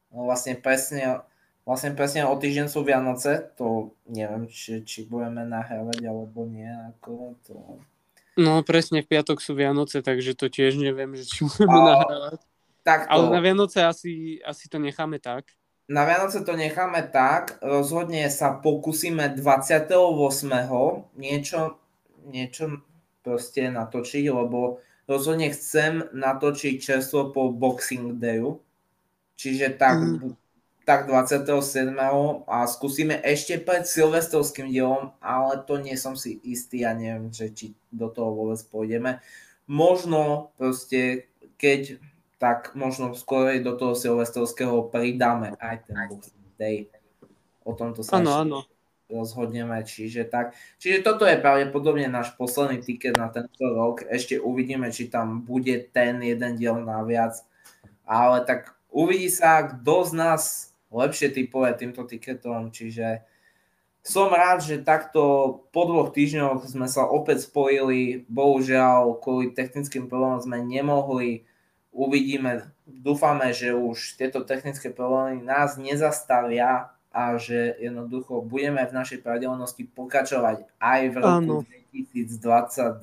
No vlastne presne, vlastne presne o týždeň sú Vianoce, to neviem, či, či budeme nahrávať alebo nie, ako to...
No presne v piatok sú Vianoce, takže to tiež neviem, že či budeme a, nahrávať. Tak to... Ale na Vianoce asi, asi to necháme tak.
Na Vianoce to necháme tak, rozhodne sa pokúsime 28. niečo, niečo proste natočiť, lebo rozhodne chcem natočiť čerstvo po Boxing Dayu, čiže tak, mm. tak 27. a skúsime ešte pred silvestrovským dielom, ale to nie som si istý a neviem, že či do toho vôbec pôjdeme. Možno proste, keď tak možno skôr do toho silvestrovského pridáme aj ten Boxing Day. O tomto sa
ano, ano
rozhodneme, čiže tak. Čiže toto je pravdepodobne náš posledný tiket na tento rok. Ešte uvidíme, či tam bude ten jeden diel naviac. Ale tak uvidí sa, kto z nás lepšie typuje týmto tiketom, čiže som rád, že takto po dvoch týždňoch sme sa opäť spojili. Bohužiaľ, kvôli technickým problémom sme nemohli. Uvidíme, dúfame, že už tieto technické problémy nás nezastavia a že jednoducho budeme v našej pravidelnosti pokračovať aj v roku ano. 2022.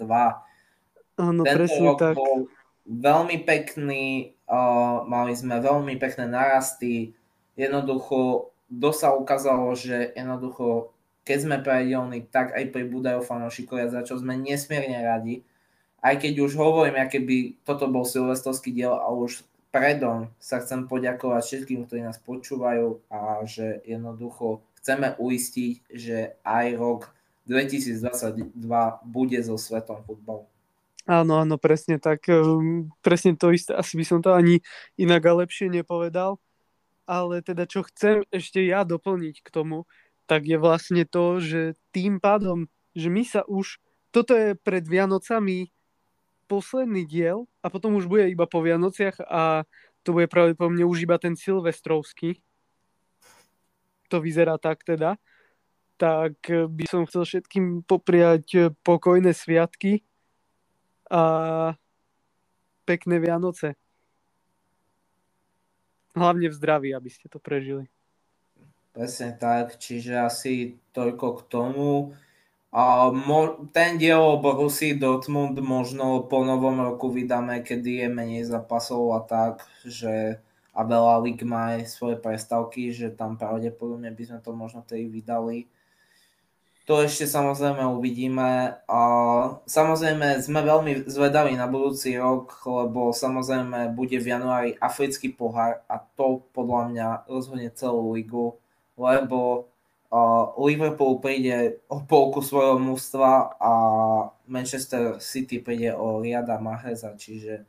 Áno, Tento rok tak. bol
veľmi pekný, mali sme veľmi pekné narasty, jednoducho do sa ukázalo, že jednoducho keď sme pravidelní, tak aj pribúdajú fanúšikovia, za čo sme nesmierne radi. Aj keď už hovorím, aké by toto bol silvestrovský diel a už predom sa chcem poďakovať všetkým, ktorí nás počúvajú a že jednoducho chceme uistiť, že aj rok 2022 bude so svetom futbalu.
Áno, áno, presne tak. Ehm, presne to isté. Asi by som to ani inak a lepšie nepovedal. Ale teda čo chcem ešte ja doplniť k tomu, tak je vlastne to, že tým pádom, že my sa už, toto je pred Vianocami posledný diel a potom už bude iba po Vianociach a to bude pravdepodobne už iba ten silvestrovský. To vyzerá tak teda. Tak by som chcel všetkým popriať pokojné sviatky a pekné Vianoce. Hlavne v zdraví, aby ste to prežili.
Presne tak, čiže asi toľko k tomu. A mo- ten diel o Borusii Dortmund možno po novom roku vydáme, kedy je menej zápasov a tak, že a veľa lig má svoje prestavky, že tam pravdepodobne by sme to možno tej vydali. To ešte samozrejme uvidíme. A samozrejme sme veľmi zvedaví na budúci rok, lebo samozrejme bude v januári africký pohár a to podľa mňa rozhodne celú ligu, lebo Liverpool príde o polku svojho mústva a Manchester City príde o Riada Mahreza, čiže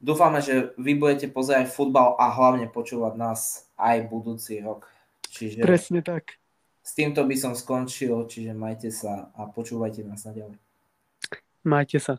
dúfame, že vy budete pozerať futbal a hlavne počúvať nás aj budúci rok.
Čiže Presne tak.
S týmto by som skončil, čiže majte sa a počúvajte nás naďalej.
Majte sa.